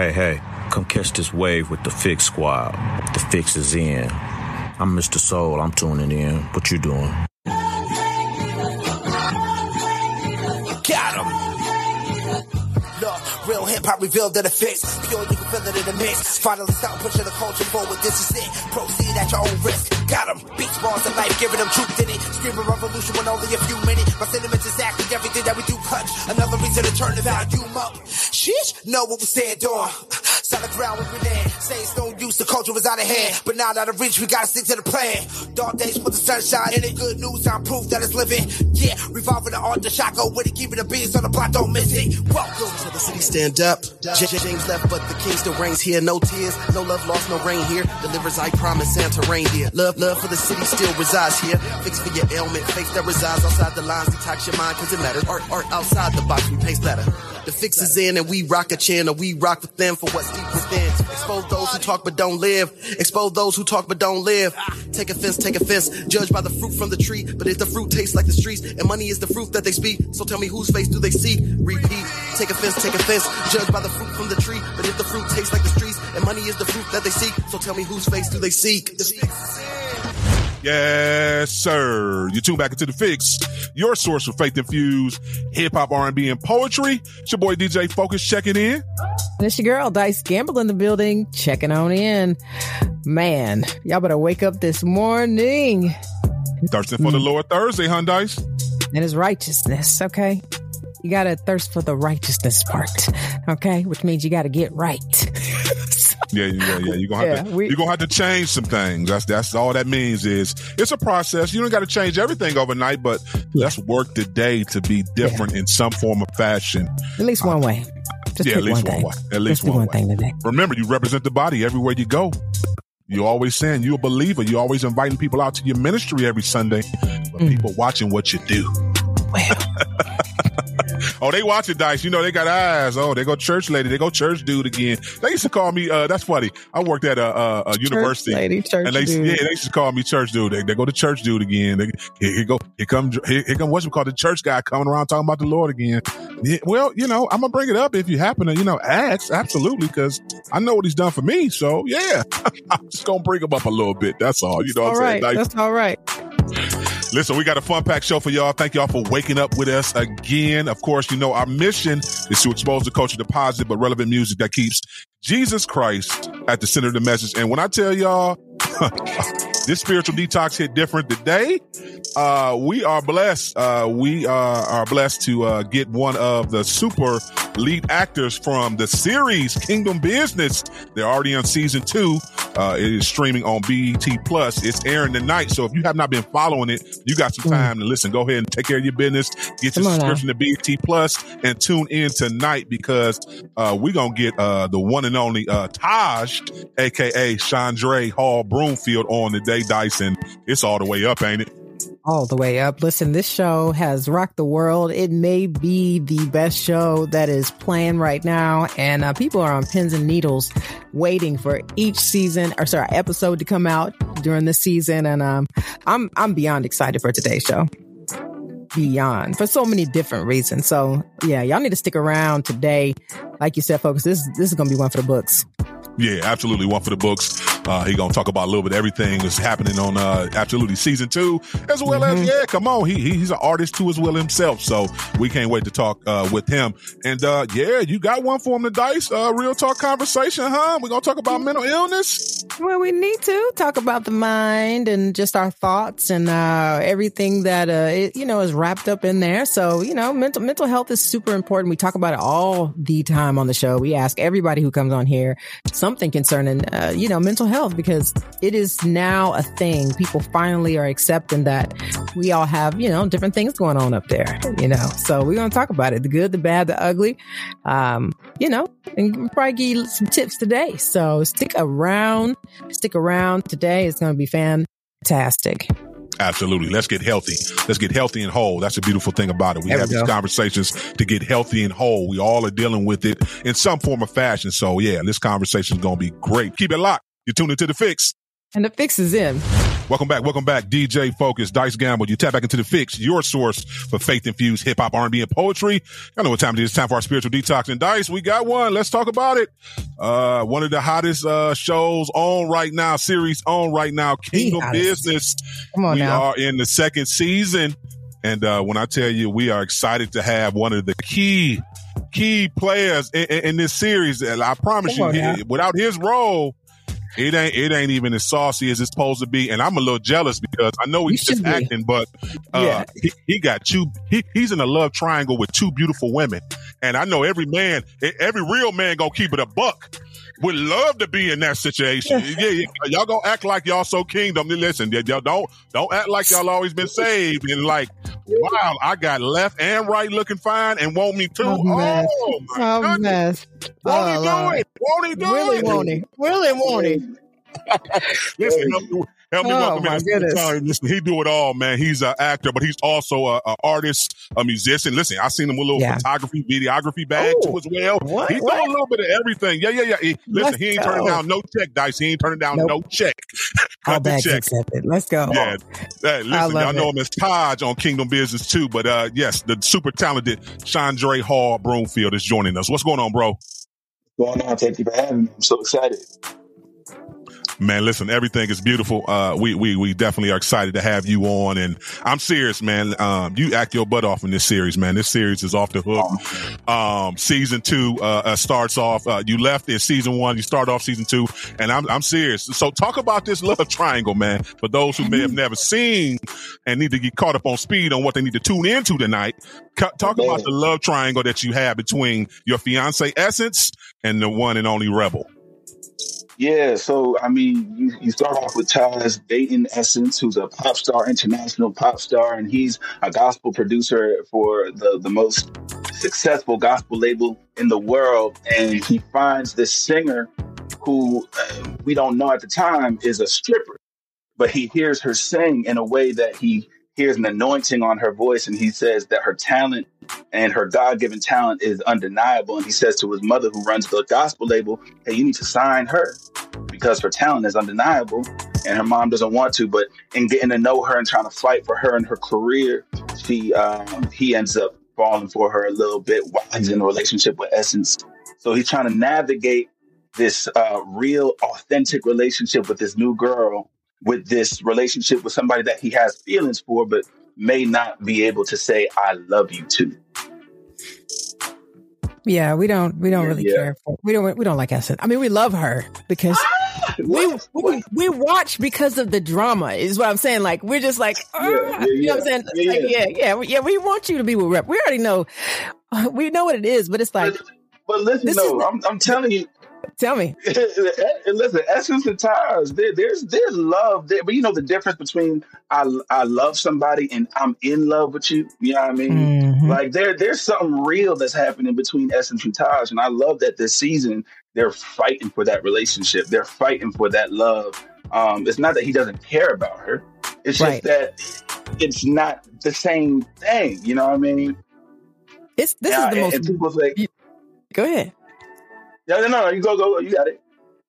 Hey, hey, come catch this wave with the Fix Squad. The Fix is in. I'm Mr. Soul. I'm tuning in. What you doing? Hop revealed that it fits. Pure, you can feel it in the mix. Finally start pushing the culture forward. This is it. Proceed at your own risk. Got him. Beats, bars, and life, giving them truth in it. Screaming revolution when only a few minutes. My sentiments exactly everything that we do punch. Another reason to turn the volume up. Sheesh, know what we stand on. Solid ground we been in. Say it's no use, the culture was out of hand. But now out of reach, we gotta stick to the plan. Dark days put the sunshine in it. Good news, I'm proof that it's living. Yeah, revolving the art, the shot go with it. Keeping the beats on the block, don't miss it. Welcome to the city, stand up. J- James left, but the king still reigns here. No tears, no love lost, no rain here. Delivers, I promise, Santa reindeer. Love, love for the city still resides here. Fix for your ailment, face that resides outside the lines. Detox your mind, cause it matters. Art, art outside the box, we paste better. The fix is in and we rock a channel. We rock with them for what's deep within. Expose those who talk but don't live. Expose those who talk but don't live. Take offense, take offense. Judge by the fruit from the tree. But if the fruit tastes like the streets and money is the fruit that they speak, so tell me whose face do they seek? Repeat. Take offense, take offense. Judge by the fruit from the tree. But if the fruit tastes like the streets and money is the fruit that they seek, so tell me whose face do they seek? The. Yes, sir. You tune back into the fix, your source for faith infused hip hop, R and B, and poetry. It's your boy DJ Focus checking in. And it's your girl, Dice Gamble in the building, checking on in. Man, y'all better wake up this morning. Thirsting for the mm. Lord Thursday, hun dice. And his righteousness, okay? You gotta thirst for the righteousness part, okay? Which means you gotta get right. Yeah, yeah, yeah. You're gonna have Yeah, to we- you're gonna have to change some things. That's that's all that means is it's a process. You don't gotta change everything overnight, but let's work the day to be different in some form of fashion. At least one way. Just yeah, at least one one way. At least one, one way. thing today. Remember, you represent the body everywhere you go. You're always saying you're a believer. You're always inviting people out to your ministry every Sunday, but Mm. people watching what you do. Well, Oh, they watch it, Dice. You know, they got eyes. Oh, they go church lady. They go church dude again. They used to call me, uh, that's funny. I worked at a, a, a university. lady, church and they, dude. yeah, they used to call me church dude. They, they go to church dude again. They, here, here go, here come, here, here come what's it called the church guy coming around talking about the Lord again. Yeah, well, you know, I'm gonna bring it up if you happen to, you know, ask. Absolutely, because I know what he's done for me. So yeah, I'm just gonna bring him up a little bit. That's all. You know what all I'm saying? Dice? That's all right. Listen, we got a fun pack show for y'all. Thank y'all for waking up with us again. Of course, you know, our mission is to expose the culture to positive but relevant music that keeps Jesus Christ at the center of the message. And when I tell y'all, this spiritual detox hit different today. Uh, we are blessed. Uh, we uh, are blessed to uh, get one of the super lead actors from the series Kingdom Business. They're already on season two. Uh, it is streaming on BET Plus. It's airing tonight. So if you have not been following it, you got some time to listen. Go ahead and take care of your business. Get your Come subscription to BET Plus and tune in tonight because uh, we're gonna get uh, the one and only uh, Taj, aka Chaundre Hall Broomfield, on today, Dyson. It's all the way up, ain't it? all the way up. Listen, this show has rocked the world. It may be the best show that is playing right now, and uh, people are on pins and needles waiting for each season or sorry episode to come out during the season. And um, I'm I'm beyond excited for today's show. Beyond for so many different reasons. So yeah, y'all need to stick around today. Like you said, folks, this this is gonna be one for the books. Yeah, absolutely. One for the books. Uh, he gonna talk about a little bit of everything that's happening on uh, absolutely season two, as well as yeah, come on, he, he he's an artist too as well himself. So we can't wait to talk uh, with him. And uh, yeah, you got one for him to dice. Uh, real talk conversation, huh? We're gonna talk about mental illness. Well, we need to talk about the mind and just our thoughts and uh, everything that uh, it, you know is wrapped up in there. So you know, mental mental health is super important. We talk about it all the time on the show. We ask everybody who comes on here something concerning uh, you know mental health because it is now a thing. People finally are accepting that we all have you know different things going on up there. You know, so we're gonna talk about it: the good, the bad, the ugly. Um, you know, and probably give you some tips today. So stick around, stick around. Today is going to be fantastic. Absolutely. Let's get healthy. Let's get healthy and whole. That's the beautiful thing about it. We There we have these conversations to get healthy and whole. We all are dealing with it in some form or fashion. So yeah, this conversation is going to be great. Keep it locked. You're tuned into the fix. And the fix is in. Welcome back. Welcome back. DJ Focus, Dice Gamble. You tap back into the fix, your source for faith infused hip hop, R&B, and poetry. I know what time it is. It's time for our spiritual detox. And Dice, we got one. Let's talk about it. Uh, one of the hottest uh, shows on right now, series on right now, Kingdom. Business. Come on we now. are in the second season, and uh, when I tell you, we are excited to have one of the key key players in, in, in this series. And I promise Come you, he- without his role. It ain't it ain't even as saucy as it's supposed to be, and I'm a little jealous because I know he's just be. acting, but uh, Yeah. he, he got two. He, he's in a love triangle with two beautiful women, and I know every man, every real man, gonna keep it a buck. Would love to be in that situation. yeah, yeah, y'all gonna act like y'all so kingdom. Listen, y'all don't don't act like y'all always been saved and like, wow, I got left and right looking fine and want me too. Oh, man. Oh, my Oh, goodness. mess. Won't Oh, he do it? Won't he do Really it? won't he? Really won't he? Listen, help me, Oh, welcome my him. goodness. Listen, he do it all, man. He's an actor, but he's also a, a artist, a musician. Listen, I seen him with a little Yeah. photography, videography bag Oh, too as well. what? He's What? doing a little bit of everything. Yeah, yeah, yeah. He- listen, Let's he ain't turning down no check, Dice. He ain't turning down Nope. no check. All Cut the bags check. accepted. Let's go. Yeah. Hey, listen, love y'all know it. him as Taj on Kingdom Business too. But uh yes, the super talented Chaundre Hall Broomfield is joining us. What's going on, bro? What's going on. Thank you for having me. I'm so excited. Man, listen, everything is beautiful. Uh, we, we, we definitely are excited to have you on. And I'm serious, man. Um, you act your butt off in this series, man. This series is off the hook. Um, season two, uh, uh starts off, uh, you left in season one, you start off season two, and I'm, I'm serious. So talk about this love triangle, man, for those who may have never seen and need to get caught up on speed on what they need to tune into tonight. Ca- Talk Man. about the love triangle that you have between your fiance Essence and the one and only Rebel. Yeah, so I mean, you, you start off with Taj Dayton Essence, who's a pop star, international pop star, and he's a gospel producer for the, the most successful gospel label in the world. And he finds this singer who uh, we don't know at the time is a stripper, but he hears her sing in a way that he hears an anointing on her voice, and he says that her talent and her God given talent is undeniable. And he says to his mother, who runs the gospel label, Hey, you need to sign her because her talent is undeniable. And her mom doesn't want to, but in getting to know her and trying to fight for her and her career, she um, he ends up falling for her a little bit while he's in a relationship with Essence. So he's trying to navigate this uh, real, authentic relationship with this new girl, with this relationship with somebody that he has feelings for, but may not be able to say "I love you" too. Yeah, we don't we don't Yeah, really yeah. care for we don't we don't like Essence. I mean, we love her because we, we we watch because of the drama. Is what I'm saying. Like we're just like, ah, yeah, you know what I'm saying? yeah, Like, yeah. yeah, yeah, we- want you to be with Rep. We already know, we know what it is. But it's like, But, but listen, is- I'm, I'm telling you, tell me, and listen, Essence and Tires, there, there's there's love there, but you know the difference between I I love somebody and I'm in love with you. You know what I mean? Mhm. Like there there's something real that's happening between Essence and Taj, and I love that this season they're fighting for that relationship. They're fighting for that love. Um, it's not that he doesn't care about her. It's just that it's not the same thing. You know what I mean? it's this Yeah, is the and, most. and people say, go ahead. No, no, no, you go, go, you got it.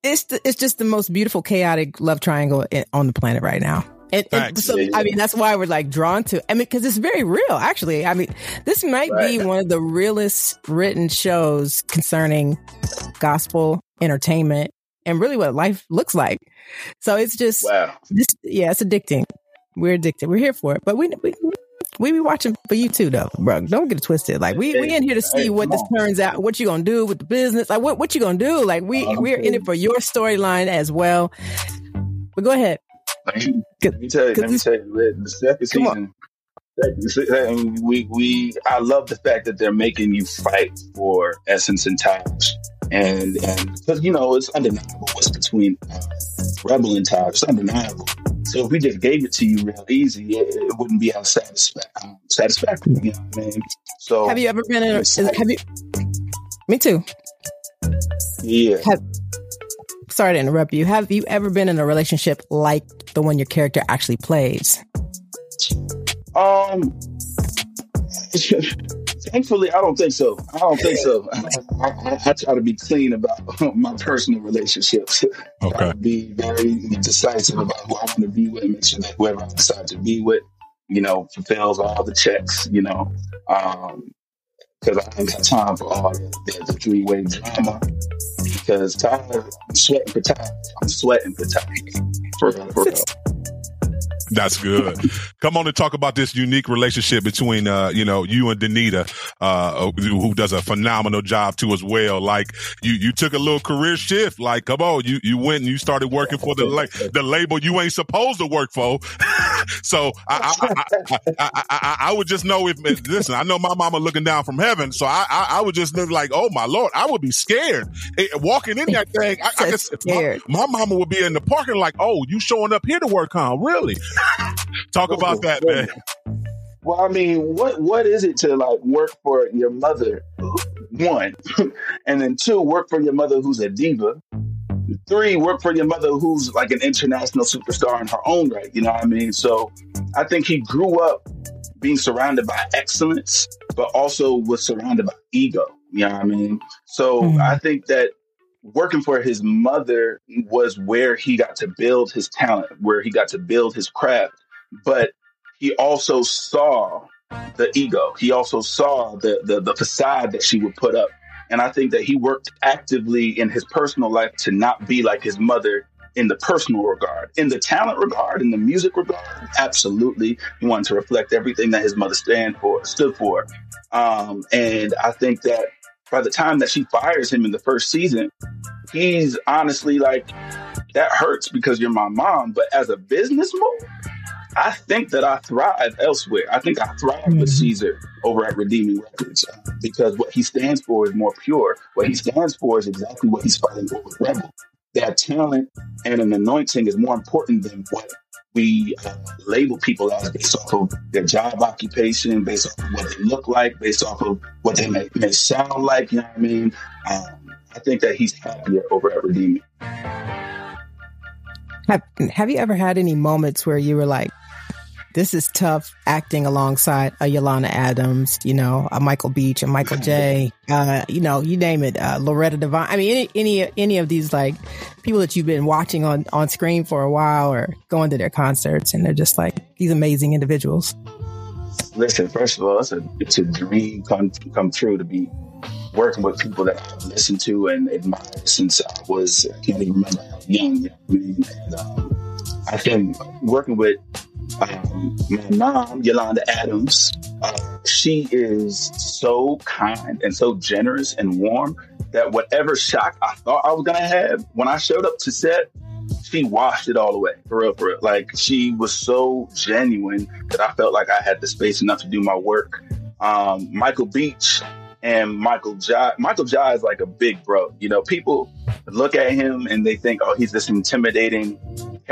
It's the, it's just the most beautiful chaotic love triangle in, on the planet right now. And, and so, Yeah, yeah. I mean, that's why we're like drawn to. I mean, because it's very real, actually. I mean, this might be one of the realest written shows concerning gospel entertainment and really what life looks like. So it's just, Wow. this, yeah, it's addicting. We're addicted. We're here for it, but we we we be watching for you too, though, bro. Don't get it twisted. Like we we in here to see Hey, what this on. turns out. What you gonna do with the business? Like what what you gonna do? Like we we're in it for your storyline as well. But go ahead. Let me let me tell you. Let me tell you. The second season, second se- I we we I love the fact that they're making you fight for Essence and Taj, and and because you know it's undeniable what's between Rebel and Taj. It's undeniable. So if we just gave it to you real easy, it, it wouldn't be as satisfactory. Satisfactory, you know what I mean? So Have you ever been in? A, have you? Me too. Yeah. Sorry to interrupt you. Have you ever been in a relationship like the one your character actually plays? Um. Thankfully, I don't think so. I don't think so. I, I, I try to be clean about my personal relationships. Okay. be very decisive about who I want to be with. Make sure that whoever I decide to be with, you know, fulfills all the checks. You know, um, because I ain't got time for all the, the, three way drama. because Ty, I'm sweating for Ty. I'm sweating for Ty. For, for real. That's good. Come on and talk about this unique relationship between, uh, you know, you and Danita, uh, who does a phenomenal job too as well. Like you, you took a little career shift. Like, come on, you, you went and you started working for the, la- the label you ain't supposed to work for. so I I, I, I, I, would just know if, listen, I know my mama looking down from heaven. So I, I, would just live like, oh my Lord, I would be scared eh, walking in that thing. I, I guess my, my mama would be in the parking like, oh, you showing up here to work, huh? Really? Talk about that, man. Well, I mean, what what is it to like work for your mother? One, and then two, work for your mother who's a diva. Three, work for your mother who's like an international superstar in her own right. You know what I mean? So, I think he grew up being surrounded by excellence, but also was surrounded by ego. You know what I mean? So, mm. I think that working for his mother was where he got to build his talent, where he got to build his craft. But he also saw the ego. He also saw the, the, the facade that she would put up. And I think that he worked actively in his personal life to not be like his mother in the personal regard. In the talent regard, in the music regard, absolutely. He wanted to reflect everything that his mother stand for, stood for. Um, and I think that by the time that she fires him in the first season, he's honestly like, that hurts because you're my mom. But as a business move, I think that I thrive elsewhere. I think I thrive mm-hmm. with Caesar over at Redeeming Records uh, because what he stands for is more pure. What he stands for is exactly what he's fighting for with Rebel. That talent and an anointing is more important than what we uh, label people as based off of their job occupation, based off of what they look like, based off of what they may, may sound like. You know what I mean? Um, I think that he's happier over at Redeeming. Have, have you ever had any moments where you were like, this is tough acting alongside a Yolanda Adams, you know, a Michael Beach, a Michael Jai, uh, you know, you name it, uh, Loretta Devine. I mean, any, any, any of these like people that you've been watching on, on screen for a while or going to their concerts and they're just like these amazing individuals. Listen, first of all, it's a, it's a dream come, come true to be working with people that I've listened to and admired since I was, I can't even remember how young, I mean? And, um, I think working with um, my mom, Yolanda Adams, uh, she is so kind and so generous and warm that whatever shock I thought I was gonna have when I showed up to set, she washed it all away for real, for real. Like she was so genuine that I felt like I had the space enough to do my work. Um, Michael Beach and Michael Jai. Michael Jai is like a big bro. You know, people look at him and they think, oh, he's this intimidating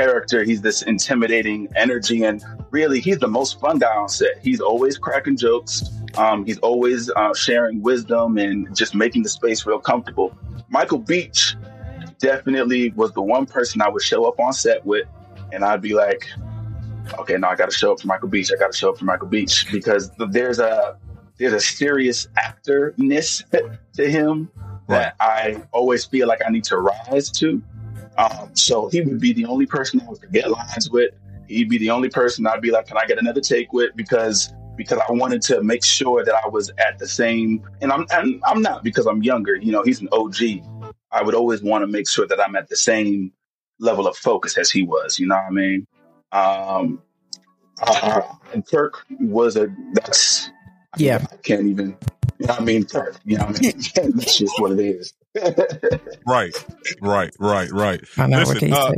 character. He's this intimidating energy. And really, he's the most fun guy on set. He's always cracking jokes. Um, he's always uh, sharing wisdom and just making the space real comfortable. Michael Beach definitely was the one person I would show up on set with, and I'd be like, okay, now I got to show up for Michael Beach. I got to show up for Michael Beach because there's a there's a serious actorness to him that I always feel like I need to rise to. Um, so he would be the only person I would get lines with. He'd be the only person I'd be like, "Can I get another take with?" Because because I wanted to make sure that I was at the same. And I'm and I'm not because I'm younger. You know, he's an OG. I would always want to make sure that I'm at the same level of focus as he was. You know what I mean? Um, uh, Kirk was a that's yeah. I can't even, you know I mean? You know I mean? That's just what it is. right, right, right, right. I know Listen, uh,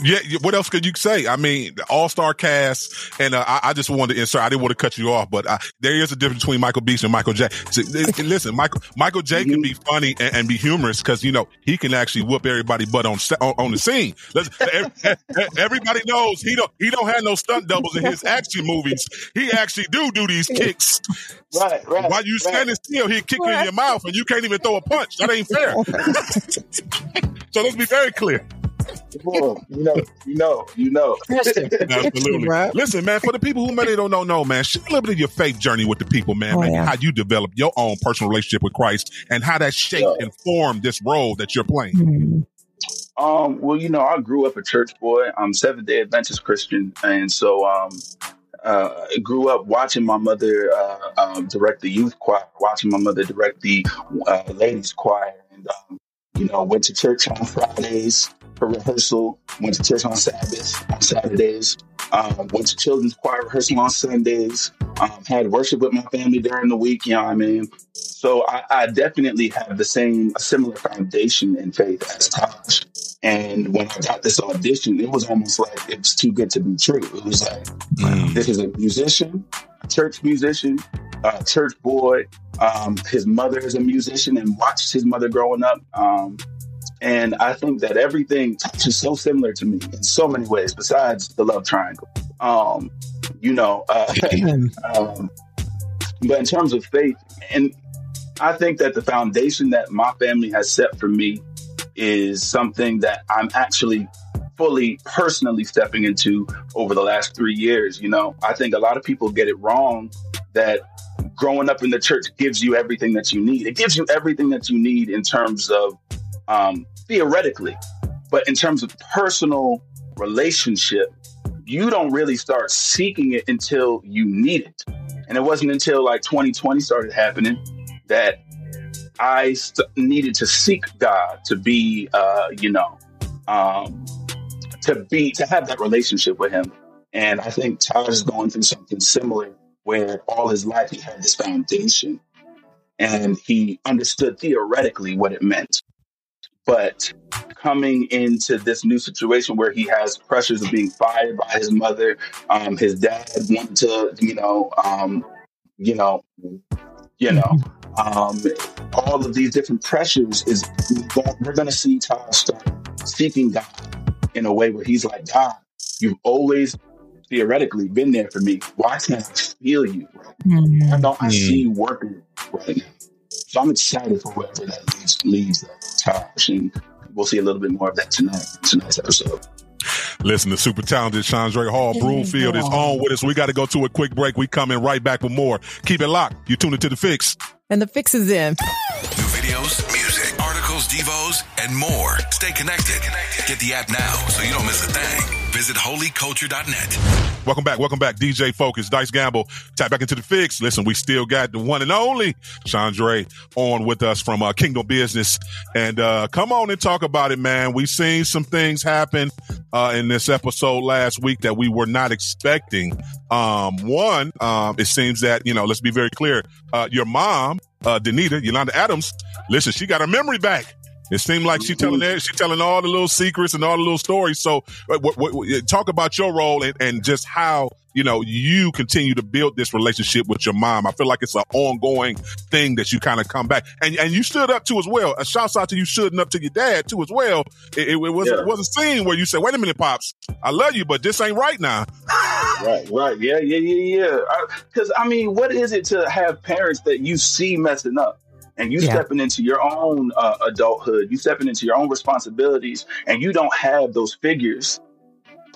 yeah, what else could you say? I mean, the all star cast, and uh, I, I, just wanted to insert. I didn't want to cut you off, but uh, there is a difference between Michael Beach and Michael Jai. So, listen, Michael Michael Jai. can be funny and, and be humorous because you know he can actually whoop everybody butt on on, on the scene. everybody knows he don't he don't have no stunt doubles in his action movies. He actually do do these kicks. Right, right. While you standing right. still, he kick you in your mouth, and you can't even throw a punch. That ain't fair. so let's be very clear you know, you know, you know. Absolutely. Right. Listen, man, for the people who maybe don't know, know, man, share a little bit of your faith journey with the people, man, oh, man yeah. how you develop your own personal relationship with Christ and how that shaped yeah. and formed this role that you're playing. Mm-hmm. Um, well, you know, I grew up a church boy. I'm Seventh Day Adventist Christian, and so um, uh, grew up watching my mother uh, um, direct the youth choir, watching my mother direct the uh, ladies choir, and um, You know, went to church on Fridays for rehearsal, went to church on Sabbath, on Saturdays, um, went to children's choir rehearsal on Sundays, um, had worship with my family during the week, you know what I mean? So I, I definitely have the same, a similar foundation in faith as Taj. And when I got this audition, it was almost like it was too good to be true. It was like, Mm. this is a musician, a church musician, a church boy. Um, his mother is a musician and watched his mother growing up. Um, and I think that everything is so similar to me in so many ways, besides the love triangle. Um, you know, uh, um, but in terms of faith, and I think that the foundation that my family has set for me is something that I'm actually fully personally stepping into over the last three years. You know, I think a lot of people get it wrong that growing up in the church gives you everything that you need. It gives you everything that you need in terms of um, theoretically, but in terms of personal relationship, you don't really start seeking it until you need it. And it wasn't until like 2020 started happening that I st- needed to seek God to be, uh, you know, um, to be to have that relationship with Him. And I think Taj is going through something similar, where all his life he had this foundation, and he understood theoretically what it meant. But coming into this new situation where he has pressures of being fired by his mother, um, his dad wanted to, you know, um, you know, you know, um, all of these different pressures is we're going to see Taj start seeking God in a way where he's like, God, you've always theoretically been there for me. Why can't I feel you? Why don't I see you working right now? So I'm excited for wherever that leads, leads Taj, and we'll see a little bit more of that tonight, tonight's episode. Listen, the super talented Chaundre Hall Broomfield is on with us. We got to go to a quick break. We coming right back with more. Keep it locked. You tune into the fix. And the fix is in. New videos, devos, and more. Stay connected. Get the app now so you don't miss a thing. Visit holyculture.net. Welcome back. Welcome back. DJ Focus, Dice Gamble. Tap back into the fix. Listen, we still got the one and only Chaundre on with us from uh, Kingdom Business. And uh, come on and talk about it, man. We've seen some things happen uh, in this episode last week that we were not expecting. Um, one, um, it seems that, you know, let's be very clear. Uh, your mom, uh, Danita, Yolanda Adams, listen, she got her memory back. It seemed like she telling that she telling all the little secrets and all the little stories. So, what, what, what, talk about your role and, and just how you know you continue to build this relationship with your mom. I feel like it's an ongoing thing that you kind of come back and and you stood up to as well. A shout out to you stood up to your dad too as well. It, it, was Yeah. it was a scene where you said, "Wait a minute, pops, I love you, but this ain't right now." Right, right. Yeah, yeah, yeah, yeah. Because, I, mean, what is it to have parents that you see messing up? And you Yeah. stepping into your own uh, adulthood, you stepping into your own responsibilities, and you don't have those figures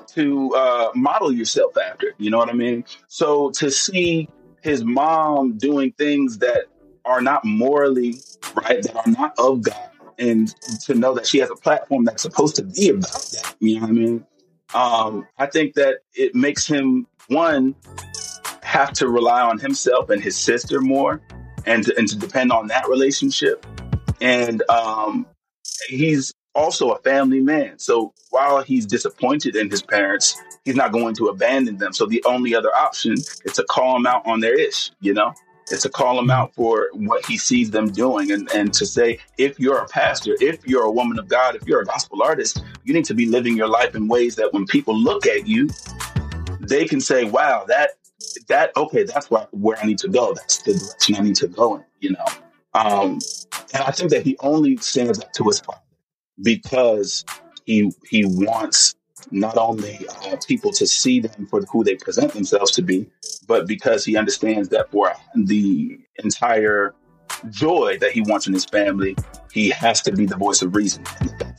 to uh, model yourself after. You know what I mean? So to see his mom doing things that are not morally right, that are not of God, and to know that she has a platform that's supposed to be about that. You know what I mean? Um, I think that it makes him one have to rely on himself and his sister more, and to, and to depend on that relationship. And um, he's also a family man. So while he's disappointed in his parents, he's not going to abandon them. So the only other option is to call them out on their ish. You know, it's to call them out for what he sees them doing, and and to say if you're a pastor, if you're a woman of God, if you're a gospel artist, you need to be living your life in ways that when people look at you, they can say, "Wow, that that okay, that's where where I need to go. That's the direction I need to go in." You know, um, and I think that he only stands up to his father because he he wants not only uh, people to see them for who they present themselves to be, but because he understands that for the entire joy that he wants in his family, he has to be the voice of reason.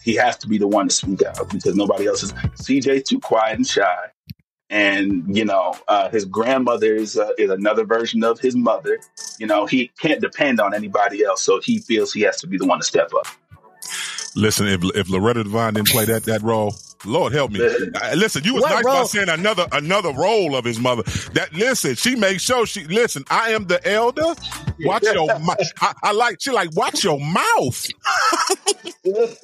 He has to be the one to speak out because nobody else is. CJ's too quiet and shy. And you know, uh, his grandmother is uh, is another version of his mother. You know, he can't depend on anybody else, so he feels he has to be the one to step up. Listen, if if Loretta Devine didn't play that that role, Lord help me. Listen, you was What nice role? by saying another another role of his mother. That listen, she makes sure she listen. I am the elder. Watch your mouth. I, I like she like watch your mouth.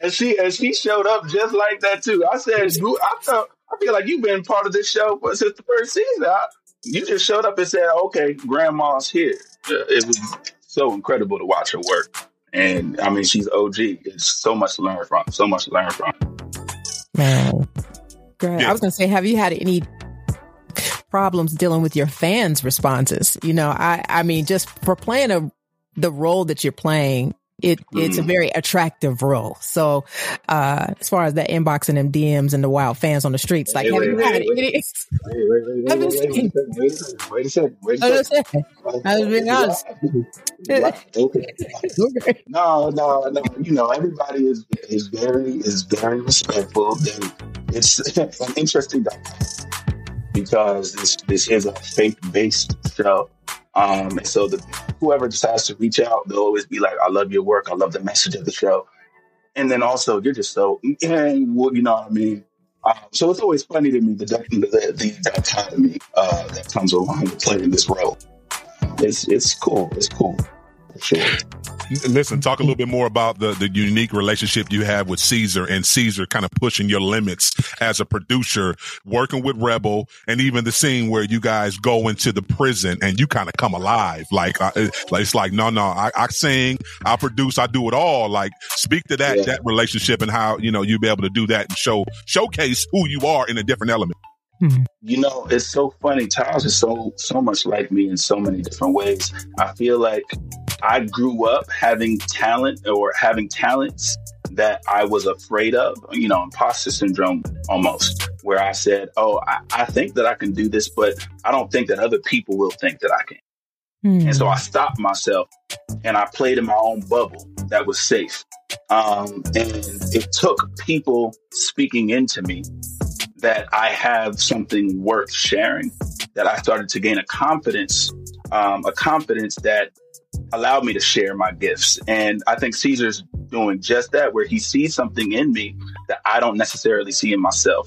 and she and she showed up just like that too. I said, I felt, I feel like you've been part of this show for- since the first season. I, you just showed up and said, "Okay, Grandma's here." It was so incredible to watch her work, and I mean, she's OG. It's so much to learn from. So much to learn from. Man. Great. Yeah. I was going to say, have you had any problems dealing with your fans' responses? You know, I, I mean, just for playing a, the role that you're playing, it, it's a Mm. very attractive role. So, uh, as far as that inbox and them DMs and the wild fans on the streets, like, have wait, you had any? Wait, a second. Wait a second. Wait I a second. I was being honest. Okay. No, no, no. You know, everybody is is very is very respectful. They, it's an interesting dynamic because this this is a faith based show. Um, and so the whoever decides to reach out, they'll always be like, "I love your work. I love the message of the show." And then also, you're just so, yeah, well, you know what I mean. Um, so it's always funny to me the the, the, dichotomy uh, that comes along with playing this role. It's it's cool. It's cool sure. Listen, talk a little bit more about the the unique relationship you have with Caesar and Caesar kind of pushing your limits as a producer, working with Rebel, and even the scene where you guys go into the prison and you kind of come alive. Like, uh, like it's like, no, no, I, I sing, I produce, I do it all. Like, speak to that Yeah. that relationship and how you know you be able to do that and show showcase who you are in a different element. You know, it's so funny. Taj is so so much like me in so many different ways. I feel like I grew up having talent or having talents that I was afraid of. You know, imposter syndrome almost, where I said, "Oh, I, I think that I can do this, but I don't think that other people will think that I can." Hmm. And so I stopped myself and I played in my own bubble that was safe. Um, and it took people speaking into me that I have something worth sharing, that I started to gain a confidence, um, a confidence that allowed me to share my gifts. And I think Caesar's doing just that, where he sees something in me that I don't necessarily see in myself.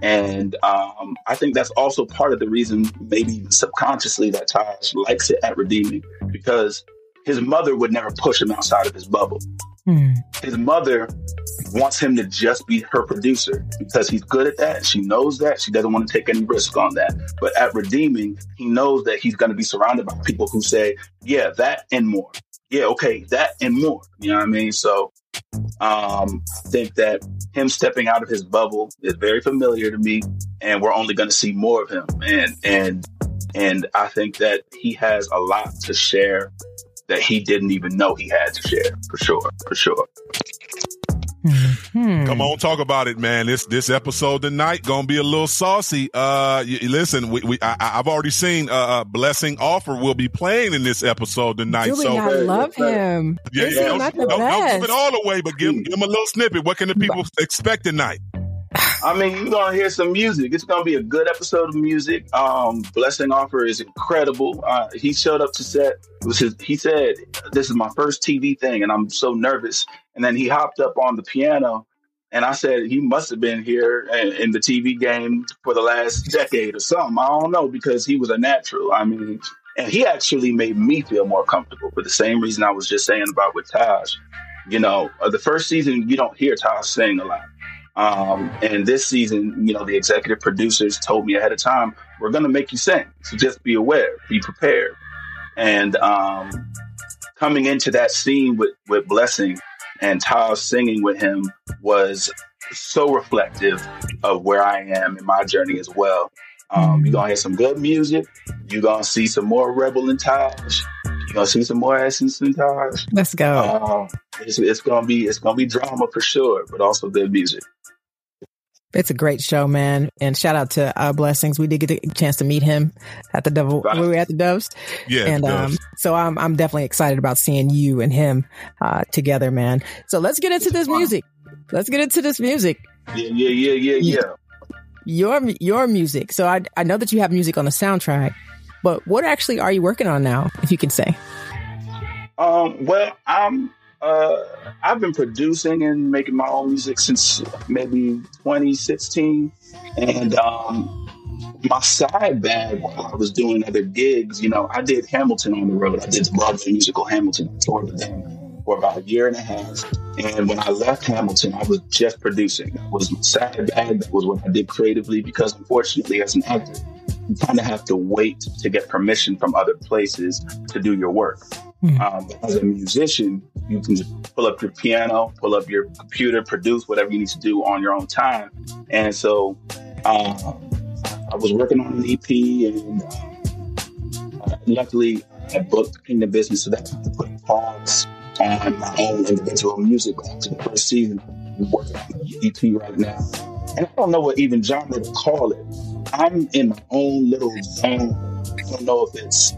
And um, I think that's also part of the reason, maybe even subconsciously, that Taj likes it at Redeeming because his mother would never push him outside of his bubble. Hmm. His mother wants him to just be her producer because he's good at that. She knows that. She doesn't want to take any risk on that. But at Redeeming, he knows that he's going to be surrounded by people who say, yeah, that and more. Yeah, okay, that and more. You know what I mean? So um, I think that him stepping out of his bubble is very familiar to me, and we're only going to see more of him. And and and I think that he has a lot to share that he didn't even know he had to share. For sure, for sure. Hmm. Come on, talk about it, man. This this episode tonight gonna be a little saucy. Uh, y- listen, we, we I, I- I've already seen uh, uh, Blessing Offor will be playing in this episode tonight. Julie, so I love hey. him. yeah, Is yeah, he don't, not the don't- don't give it all away, but give, give them a little snippet. What can the people expect tonight? I mean, you're gonna hear some music. It's gonna be a good episode of music. Um, Blessing Offor is incredible. Uh, he showed up to set. Was his, he said, "This is my first TV thing, and I'm so nervous." And then he hopped up on the piano, and I said, "He must have been here in, in the TV game for the last decade or something." I don't know because he was a natural. I mean, and he actually made me feel more comfortable for the same reason I was just saying about with Taj. You know, uh, the first season you don't hear Taj sing a lot. Um, and this season, you know, the executive producers told me ahead of time, we're going to make you sing. So just be aware, be prepared. And um, coming into that scene with, with Blessing and Taj singing with him was so reflective of where I am in my journey as well. Um, you're going to hear some good music. You're going to see some more Rebel and Taj. You're going to see some more Essence and Taj. Let's go. Um, it's, it's gonna be it's gonna be drama for sure, but also good music. It's a great show, man. And shout out to uh, Blessings. We did get a chance to meet him at the Double. Right. We were at the Doves, Yeah, and it um, so I'm I'm definitely excited about seeing you and him uh, together, man. So let's get into this music. Let's get into this music. Yeah, yeah, yeah, yeah, yeah. Your your music. So I I know that you have music on the soundtrack, but what actually are you working on now? If you can say. Um, well, I'm uh, I've been producing and making my own music since maybe 2016, and um, my side bag while I was doing other gigs, you know, I did Hamilton on the road. I did the Broadway musical Hamilton. With them for about a year and a half. And when I left Hamilton, I was just producing. That was my side bag. That was what I did creatively because unfortunately, as an actor, you kind of have to wait to get permission from other places to do your work. Mm. Um, as a musician, you can just pull up your piano, pull up your computer, produce whatever you need to do on your own time. And so, uh, I was working on an EP, and uh, luckily I booked Kingdom Business, so that I put a pause on my own individual music after the first season. I'm working on an EP right now, and I don't know what even genre to call it. I'm in my own little zone. I don't know if it's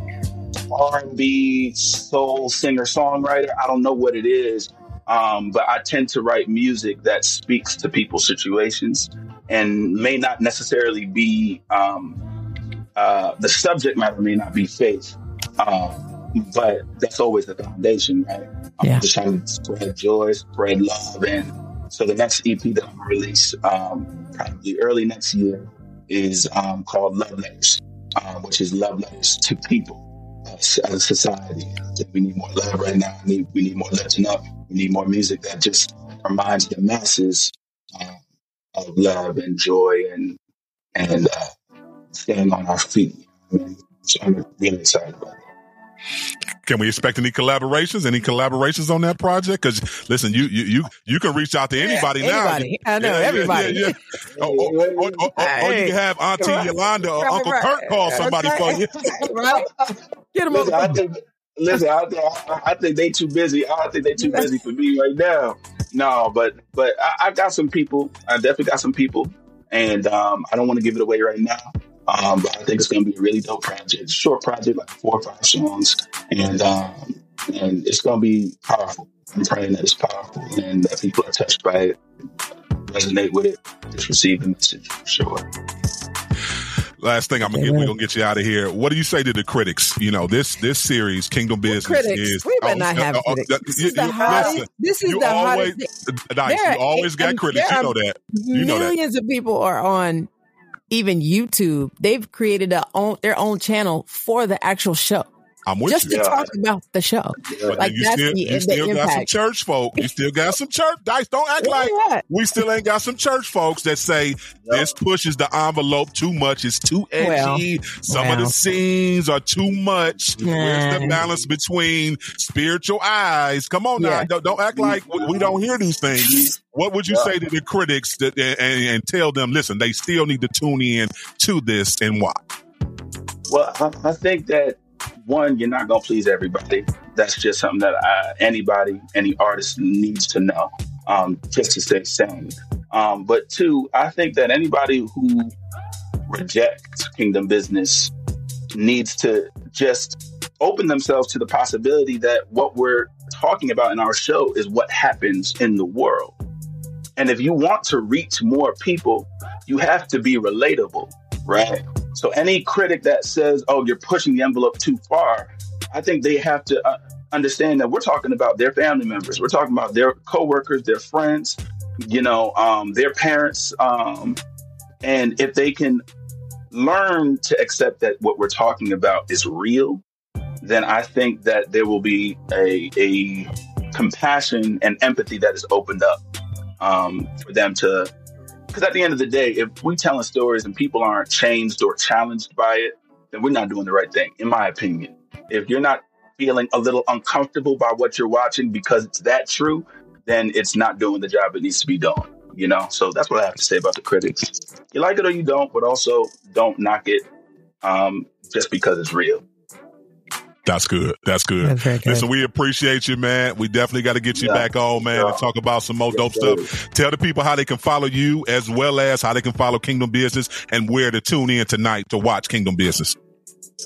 R&B, soul singer songwriter. I don't know what it is, um, but I tend to write music that speaks to people's situations and may not necessarily be um, uh, the subject matter may not be faith, um, but that's always the foundation, right? I'm yeah. just trying to spread joy, spread love, and so the next EP that I'm release um, probably early next year is um, called Love Letters, um, which is love letters to people as, as a society. we need more love right now. We need, we need more lifting up. We need more music that just reminds the masses um, of love and joy and and uh, staying on our feet. I mean, so I'm really excited about it. Can we expect any collaborations? Any collaborations on that project? Because listen, you you you you can reach out to anybody, yeah, anybody. now. I know yeah, everybody. Yeah, or, or, or, or, you can have Auntie right. Yolanda or right, Uncle right. Kirk call somebody right. for you. right? Get them listen, I think, listen, I think, I think they too busy. I think they too busy for me right now. No, but but I, I got some people. I definitely got some people, and um, I don't want to give it away right now. Um, but I think it's going to be a really dope project. Short project, like four or five songs, and um, and it's going to be powerful. I'm praying that it's powerful and that people are touched by it, resonate with it, just receive the message for sure. Last thing I'm gonna get, we're gonna get you out of here. What do you say to the critics? You know, this this series, Kingdom Business, critics. is. We better oh, not have uh, critics. Uh, this is the hottest. This is the always, hottest. Nice. you always got critics. You know that. You know that. Millions of people are on even YouTube. They've created a own, their own channel for the actual show. I'm with just you. to talk about the show. Yeah. Like you that's still, the, you still got some church folk. You still got some church. Dice, don't act like we still ain't got some church folks that say yep. this pushes the envelope too much. It's too edgy. Well, some well. of the scenes are too much. Where's the balance between spiritual eyes? Come on yeah. now. Don't, don't, act like we don't hear these things. What would you say to the critics that, and, and tell them, listen, they still need to tune in to this and why? Well, I, I think that one, you're not gonna please everybody. That's just something that I, anybody, any artist needs to know, um, just to stay sane. Um, but two, I think that anybody who rejects kingdom business needs to just open themselves to the possibility that what we're talking about in our show is what happens in the world. And if you want to reach more people, you have to be relatable, right? So any critic that says, "Oh, you're pushing the envelope too far," I think they have to uh, understand that we're talking about their family members, we're talking about their coworkers, their friends, you know, um, their parents, um, and if they can learn to accept that what we're talking about is real, then I think that there will be a, a compassion and empathy that is opened up um, for them to because at the end of the day, if we're telling stories and people aren't changed or challenged by it, then we're not doing the right thing, in my opinion. If you're not feeling a little uncomfortable by what you're watching because it's that true, then it's not doing the job it needs to be done. You know, so that's what I have to say about the critics. You like it or you don't, but also don't knock it um, just because it's real. That's good. That's good. That's good. Listen, we appreciate you, man. We definitely got to get you yeah. back on, man, yeah. and talk about some more dope stuff. Tell the people how they can follow you as well as how they can follow Kingdom Business and where to tune in tonight to watch Kingdom Business.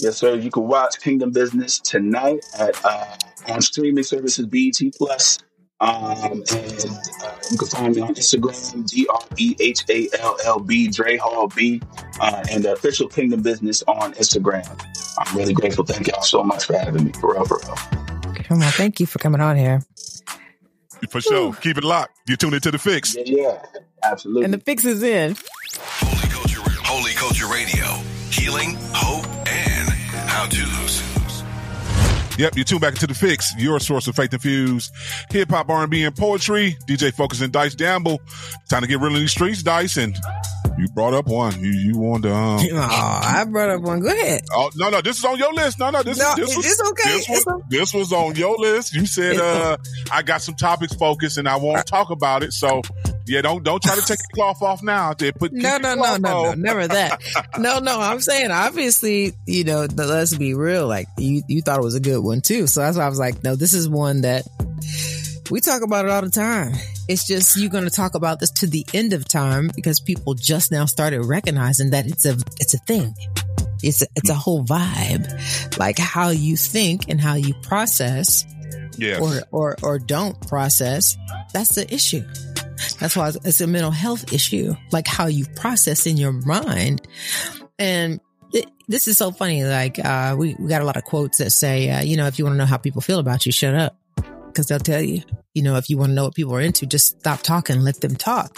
Yes, sir. You can watch Kingdom Business tonight at uh, on streaming services BET Plus. Um, and uh, you can find me on Instagram, D R E H A L L B, Dre Hall B, uh, and the official Kingdom Business on Instagram. I'm really grateful. Thank y'all so much for having me. For real, for real. Come on. Thank you for coming on here. For sure. Keep it locked. You tune into the fix. Yeah, yeah, absolutely. And the fix is in. Holy Culture, Holy Culture Radio. Healing, hope, and how to's. Yep, you tune back into the fix, your source of faith infused hip hop, R and B, and poetry. DJ Focus and Dice Gamble. Time to get real in these streets, Dice, and you brought up one. You you wanted to. Um, Oh, I brought up one. Go ahead. oh no no, this is on your list. No no, this No, this was okay. This was, this was on your list. You said uh, I got some topics focused, and I won't talk about it. So yeah, don't don't try to take the cloth off now. They put No, no, no, no, no, never that. No, no, I'm saying obviously, you know, the, let's be real. Like you, you thought it was a good one too. So that's why I was like, no, this is one that we talk about it all the time. It's just you're going to talk about this to the end of time because people just now started recognizing that it's a it's a thing. It's a, it's a whole vibe, like how you think and how you process or or or don't process. That's the issue. That's why it's- it's a mental health issue, like how you process in your mind. And it, this is so funny. Like uh, we we got a lot of quotes that say, uh, you know, if you want to know how people feel about you, shut up, because they'll tell you. You know, if you want to know what people are into, just stop talking, let them talk.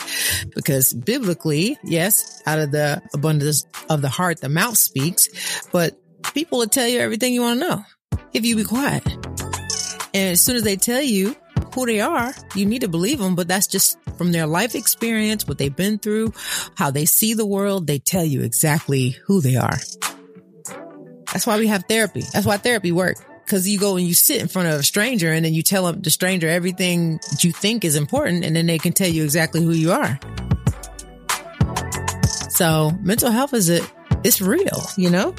Because biblically, yes, out of the abundance of the heart, the mouth speaks. But people will tell you everything you want to know if you be quiet. And as soon as they tell you who they are, you need to believe them. But that's just from their life experience, what they've been through, how they see the world. They tell you exactly who they are. That's why we have therapy. That's why therapy works. Cause you go and you sit in front of a stranger and then you tell them the stranger everything that you think is important and then they can tell you exactly who you are. So mental health is it, it's real, you know?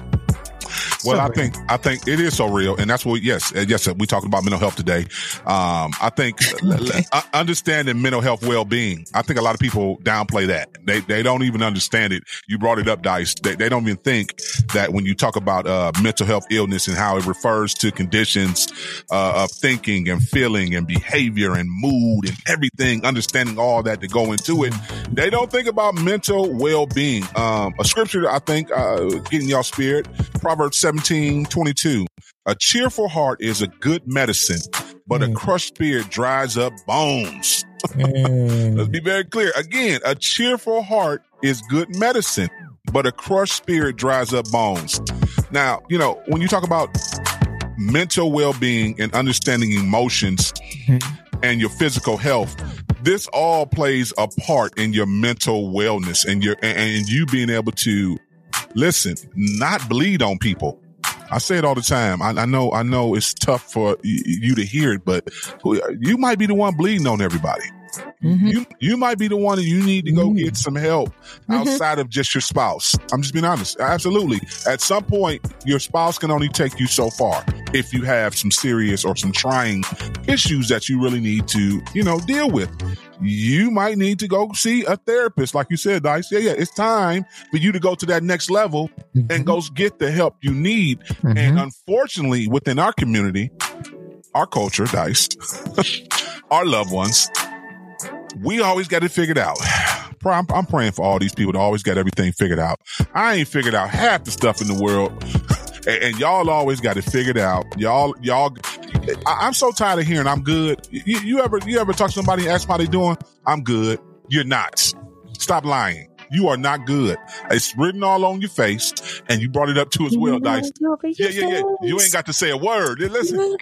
Well, So I real. think I think it is so real, and that's what. Yes, yes. We talking about mental health today. Um, I think Okay. uh, understanding mental health well being. I think a lot of people downplay that. They they don't even understand it. You brought it up, Dice. They, they don't even think that when you talk about uh, mental health illness and how it refers to conditions uh, of thinking and feeling and behavior and mood and everything, understanding all that to go into it, they don't think about mental well being. Um, a scripture I think uh, getting y'all spirit. Proverbs 17, 22. A cheerful heart is a good medicine, but a Mm. crushed spirit dries up bones. Mm. Let's be very clear. Again, a cheerful heart is good medicine, but a crushed spirit dries up bones. Now, you know, when you talk about mental well being and understanding emotions and your physical health, this all plays a part in your mental wellness and your and you being able to listen, not bleed on people. I say it all the time. I, I know, I know it's tough for you to hear it, but you might be the one bleeding on everybody. Mhm. You you might be the one that you need to go Mhm. get some help outside of just your spouse. I'm just being honest. Absolutely. At some point, your spouse can only take you so far if you have some serious or some trying issues that you really need to, you know, deal with. You might need to go see a therapist, like you said, Dice. Yeah, yeah. It's time for you to go to that next level and go get the help you need. Mhm. And unfortunately, within our community, our culture, Dice, our loved ones, we always got it figured out. I'm, I'm praying for all these people to always got everything figured out. I ain't figured out half the stuff in the world. And, and y'all always got it figured out. Y'all, y'all, I, I'm so tired of hearing I'm good. You, you ever, you ever talk to somebody and ask how they doing? I'm good. You're not. Stop lying. You are not good. It's written all on your face, and you brought it up too as well, Dice. Yeah, yeah, yeah. You ain't got to say a word. Listen,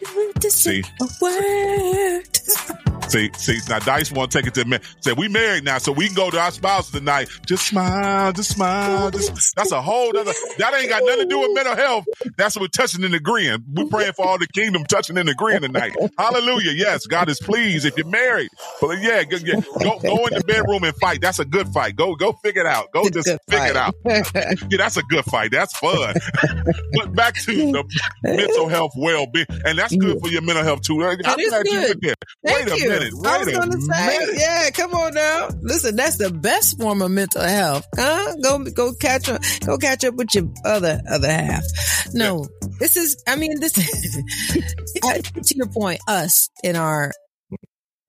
See. a word. See, see, now Dice want to take it to me. Say we married now, so we can go to our spouses tonight. Just smile, just smile. Just, that's a whole other. That ain't got nothing to do with mental health. That's what we're touching and agreeing. We're praying for all the kingdom touching and agreeing tonight. Hallelujah. Yes, God is pleased if you're married. But yeah, go, go, go in the bedroom and fight. That's a good fight. Go, go figure it out. Go It's just figure it out. Yeah, that's a good fight. That's fun. but back to the mental health well-being, and that's good for your mental health too. I'm That glad you went there. Thank wait a you. minute. Wait I was gonna say, minute. yeah, come on now. Listen, that's the best form of mental health. Huh? Go go catch up go catch up with your other other half. No. This is I mean this I, to your point, us in our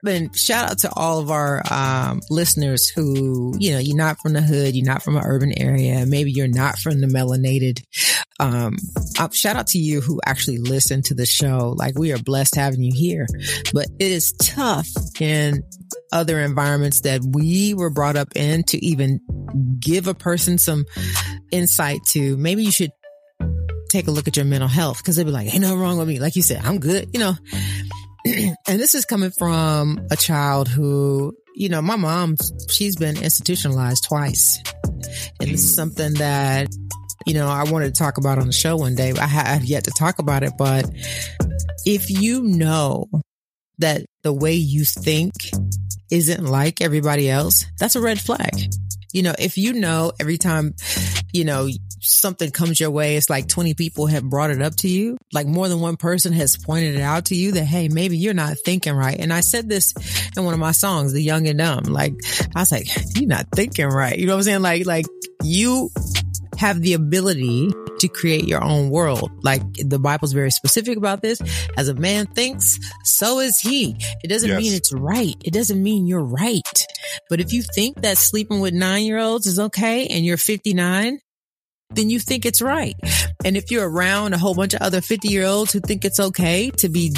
And shout out to all of our um, listeners who, you know, you're not from the hood, you're not from an urban area, maybe you're not from the melanated. Um, uh, shout out to you who actually listen to the show. Like we are blessed having you here, but it is tough in other environments that we were brought up in to even give a person some insight to. Maybe you should take a look at your mental health because they'll be like, ain't nothing wrong with me. Like you said, I'm good, you know. and this is coming from a child who, you know, my mom, she's been institutionalized twice. And this is mm. something that, you know, I wanted to talk about on the show one day. I have yet to talk about it, but if you know that the way you think isn't like everybody else, that's a red flag. You know, if you know every time, you know, something comes your way, it's like 20 people have brought it up to you. Like more than one person has pointed it out to you that, Hey, maybe you're not thinking right. And I said this in one of my songs, The Young and Dumb. Like, I was like, you're not thinking right. You know what I'm saying? Like, like you have the ability to create your own world. Like the Bible's very specific about this. As a man thinks, so is he. It doesn't yes. mean it's right. It doesn't mean you're right. But if you think that sleeping with nine year olds is okay and you're 59, then you think it's right. And if you're around a whole bunch of other 50 year olds who think it's okay to be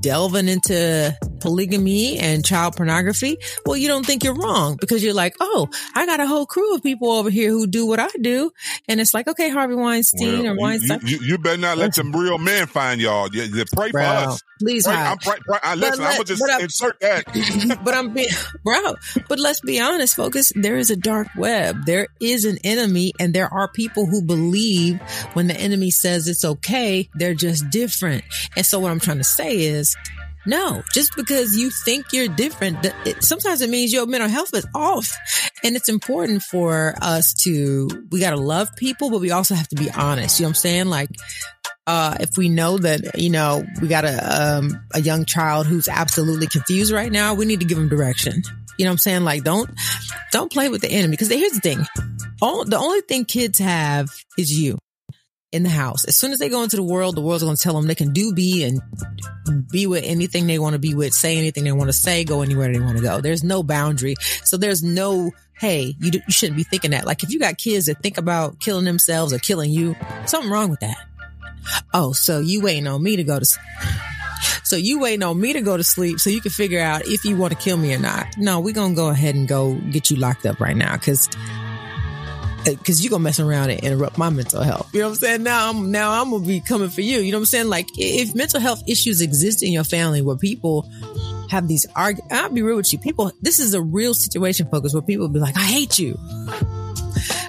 delving into polygamy and child pornography, well, you don't think you're wrong because you're like, oh, I got a whole crew of people over here who do what I do. And it's like, okay, Harvey Weinstein well, or Weinstein. You, you, you, better not let some real men find y'all. You, you pray bro, for us. Please, pray, I'm, pray, pray, I, listen, let, I'm to just insert that. but I'm being, bro, but let's be honest, focus. There is a dark web. There is an enemy and there are people who believe when the enemy says it's okay, they're just different. And so what I'm trying to say is, no, just because you think you're different, it, sometimes it means your mental health is off. And it's important for us to, we got to love people, but we also have to be honest. You know what I'm saying? Like, uh, if we know that, you know, we got a, um, a young child who's absolutely confused right now, we need to give them direction. You know what I'm saying? Like, don't, don't play with the enemy because here's the thing. All, the only thing kids have is you in the house. As soon as they go into the world, the world's going to tell them they can do, be, and be with anything they want to be with, say anything they want to say, go anywhere they want to go. There's no boundary. So there's no, hey, you, you shouldn't be thinking that. Like if you got kids that think about killing themselves or killing you, something wrong with that. Oh, so you waiting on me to go to sleep. So you waiting on me to go to sleep so you can figure out if you want to kill me or not. No, we're going to go ahead and go get you locked up right now because because you're gonna mess around and interrupt my mental health. You know what I'm saying? Now I'm now I'm gonna be coming for you. You know what I'm saying? Like if mental health issues exist in your family where people have these arguments, I'll be real with you. People, this is a real situation focus where people be like, I hate you.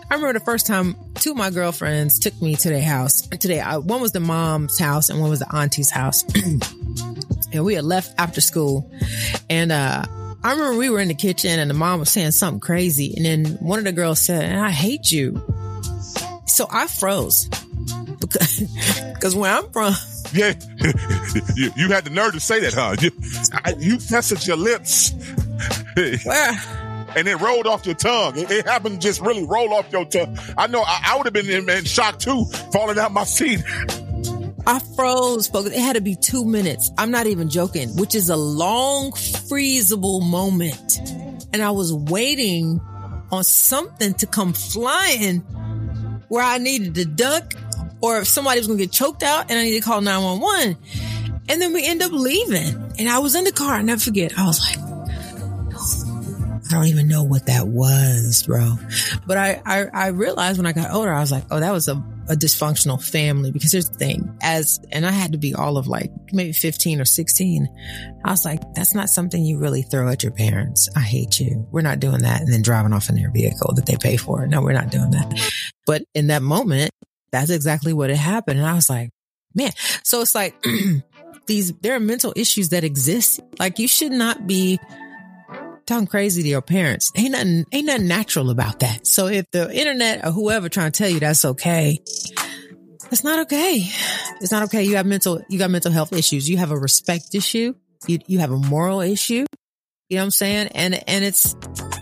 I remember the first time two of my girlfriends took me to their house. Today, I, one was the mom's house and one was the auntie's house. and we had left after school. And uh, I remember we were in the kitchen and the mom was saying something crazy. And then one of the girls said, I hate you. So I froze because where I'm from. Yeah, you, you, had the nerve to say that, huh? You, I, you your lips. Where? and it rolled off your tongue. It, it, happened to just really roll off your tongue. I know I, I would have been in, in shock too, falling out my seat. I froze, folks. It had to be two minutes. I'm not even joking, which is a long, freezable moment. And I was waiting on something to come flying where I needed to duck or if somebody was going to get choked out and I needed to call 911. And then we end up leaving. And I was in the car. I never forget. I was like, I don't even know what that was, bro. But I, I, I realized when I got older, I was like, oh, that was a a dysfunctional family because here's the thing as, and I had to be all of like maybe 15 or 16. I was like, that's not something you really throw at your parents. I hate you. We're not doing that. And then driving off in their vehicle that they pay for. No, we're not doing that. But in that moment, that's exactly what had happened. And I was like, man, so it's like, these, there are mental issues that exist. Like you should not be talking crazy to your parents. Ain't nothing, ain't nothing natural about that. So if the internet or whoever trying to tell you that's okay, it's not okay. It's not okay. You have mental, you got mental health issues. You have a respect issue. You, you have a moral issue. You know what I'm saying? And, and it's,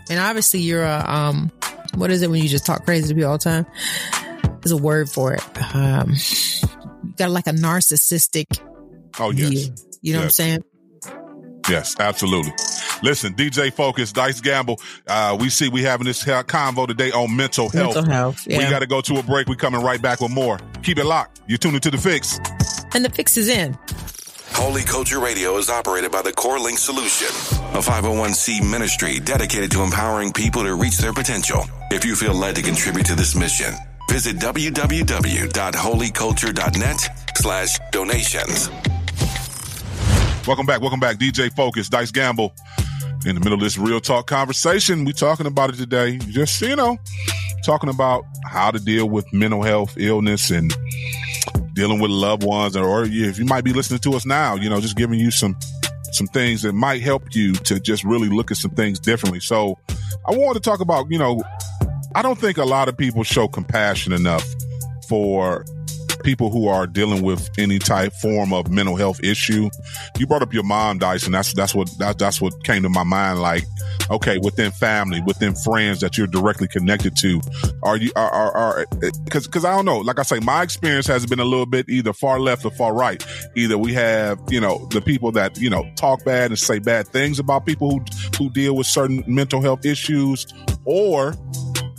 and obviously you're a, um, what is it when you just talk crazy to people all the time? There's a word for it. Um, you got like a narcissistic. Oh, yes. View. You know yes. what I'm saying? Yes, absolutely. Listen, DJ Focus, Dice Gamble. Uh, we see we having this convo today on mental health. Mental health. Yeah. We got to go to a break. We coming right back with more. Keep it locked. You're tuning to the fix. And the fix is in. Holy Culture Radio is operated by the Core Link Solution, a 501c ministry dedicated to empowering people to reach their potential. If you feel led to contribute to this mission, visit www.holyculture.net slash donations. Welcome back. Welcome back. DJ Focus, Dice Gamble. In the middle of this real talk conversation, We're talking about it today. Just, you know, talking about how to deal with mental health, illness, and dealing with loved ones, or, or if you might be listening to us now, you know, just giving you some some things that might help you to just really look at some things differently. So I wanted to talk about, you know, I don't think a lot of people show compassion enough for people who are dealing with any type form of mental health issue. You brought up your mom, Dyson. That's that's what that, that's what came to my mind. Like, okay, within family, within friends that you're directly connected to, are you are are because because I don't know. Like I say, my experience has been a little bit either far left or far right. Either we have you know the people that you know talk bad and say bad things about people who who deal with certain mental health issues, or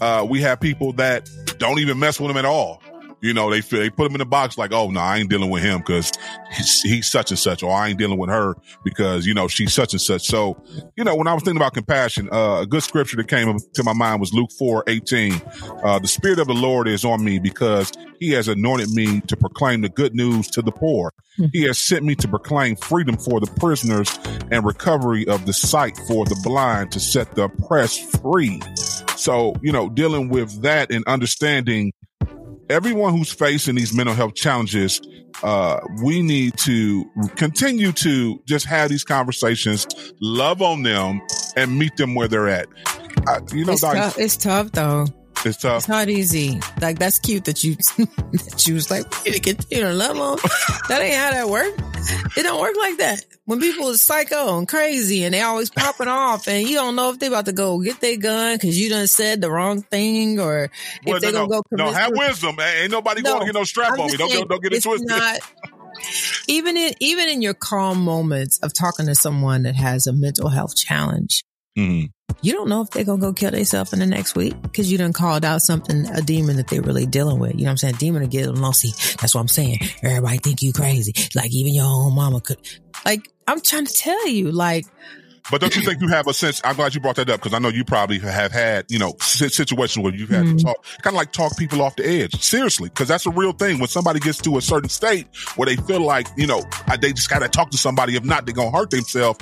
uh, we have people that don't even mess with them at all. You know, they they put him in the box like, oh no, I ain't dealing with him because he's, he's, such and such, or I ain't dealing with her because you know she's such and such. So, you know, when I was thinking about compassion, uh, a good scripture that came to my mind was Luke four eighteen. Uh, the spirit of the Lord is on me because He has anointed me to proclaim the good news to the poor. Mm-hmm. He has sent me to proclaim freedom for the prisoners and recovery of the sight for the blind to set the oppressed free. So, you know, dealing with that and understanding everyone who's facing these mental health challenges, uh, we need to continue to just have these conversations, love on them, and meet them where they're at. Uh, you know, it's, tough. it's tough though. It's tough. It's not easy. Like that's cute that you that you was like we need to continue to love them. that ain't how that work. It don't work like that. When people is psycho and crazy and they always popping off and you don't know if they about to go get their gun because you done said the wrong thing or well, if they no, gonna go. No, have wisdom. Ain't nobody no, going to get no strap on me. Don't get, don't get it twisted. Not, even in even in your calm moments of talking to someone that has a mental health challenge, mm-hmm you don't know if they're gonna go kill themselves in the next week because you done called out something a demon that they're really dealing with. You know what I'm saying? Demon to get them See, That's what I'm saying. Everybody think you crazy. Like even your own mama could. Like I'm trying to tell you, like but don't you think you have a sense? I'm glad you brought that up because I know you probably have had, you know, situations where you've had mm-hmm. to talk, kind of like talk people off the edge. Seriously, because that's a real thing. When somebody gets to a certain state where they feel like, you know, they just got to talk to somebody. If not, they're gonna hurt themselves.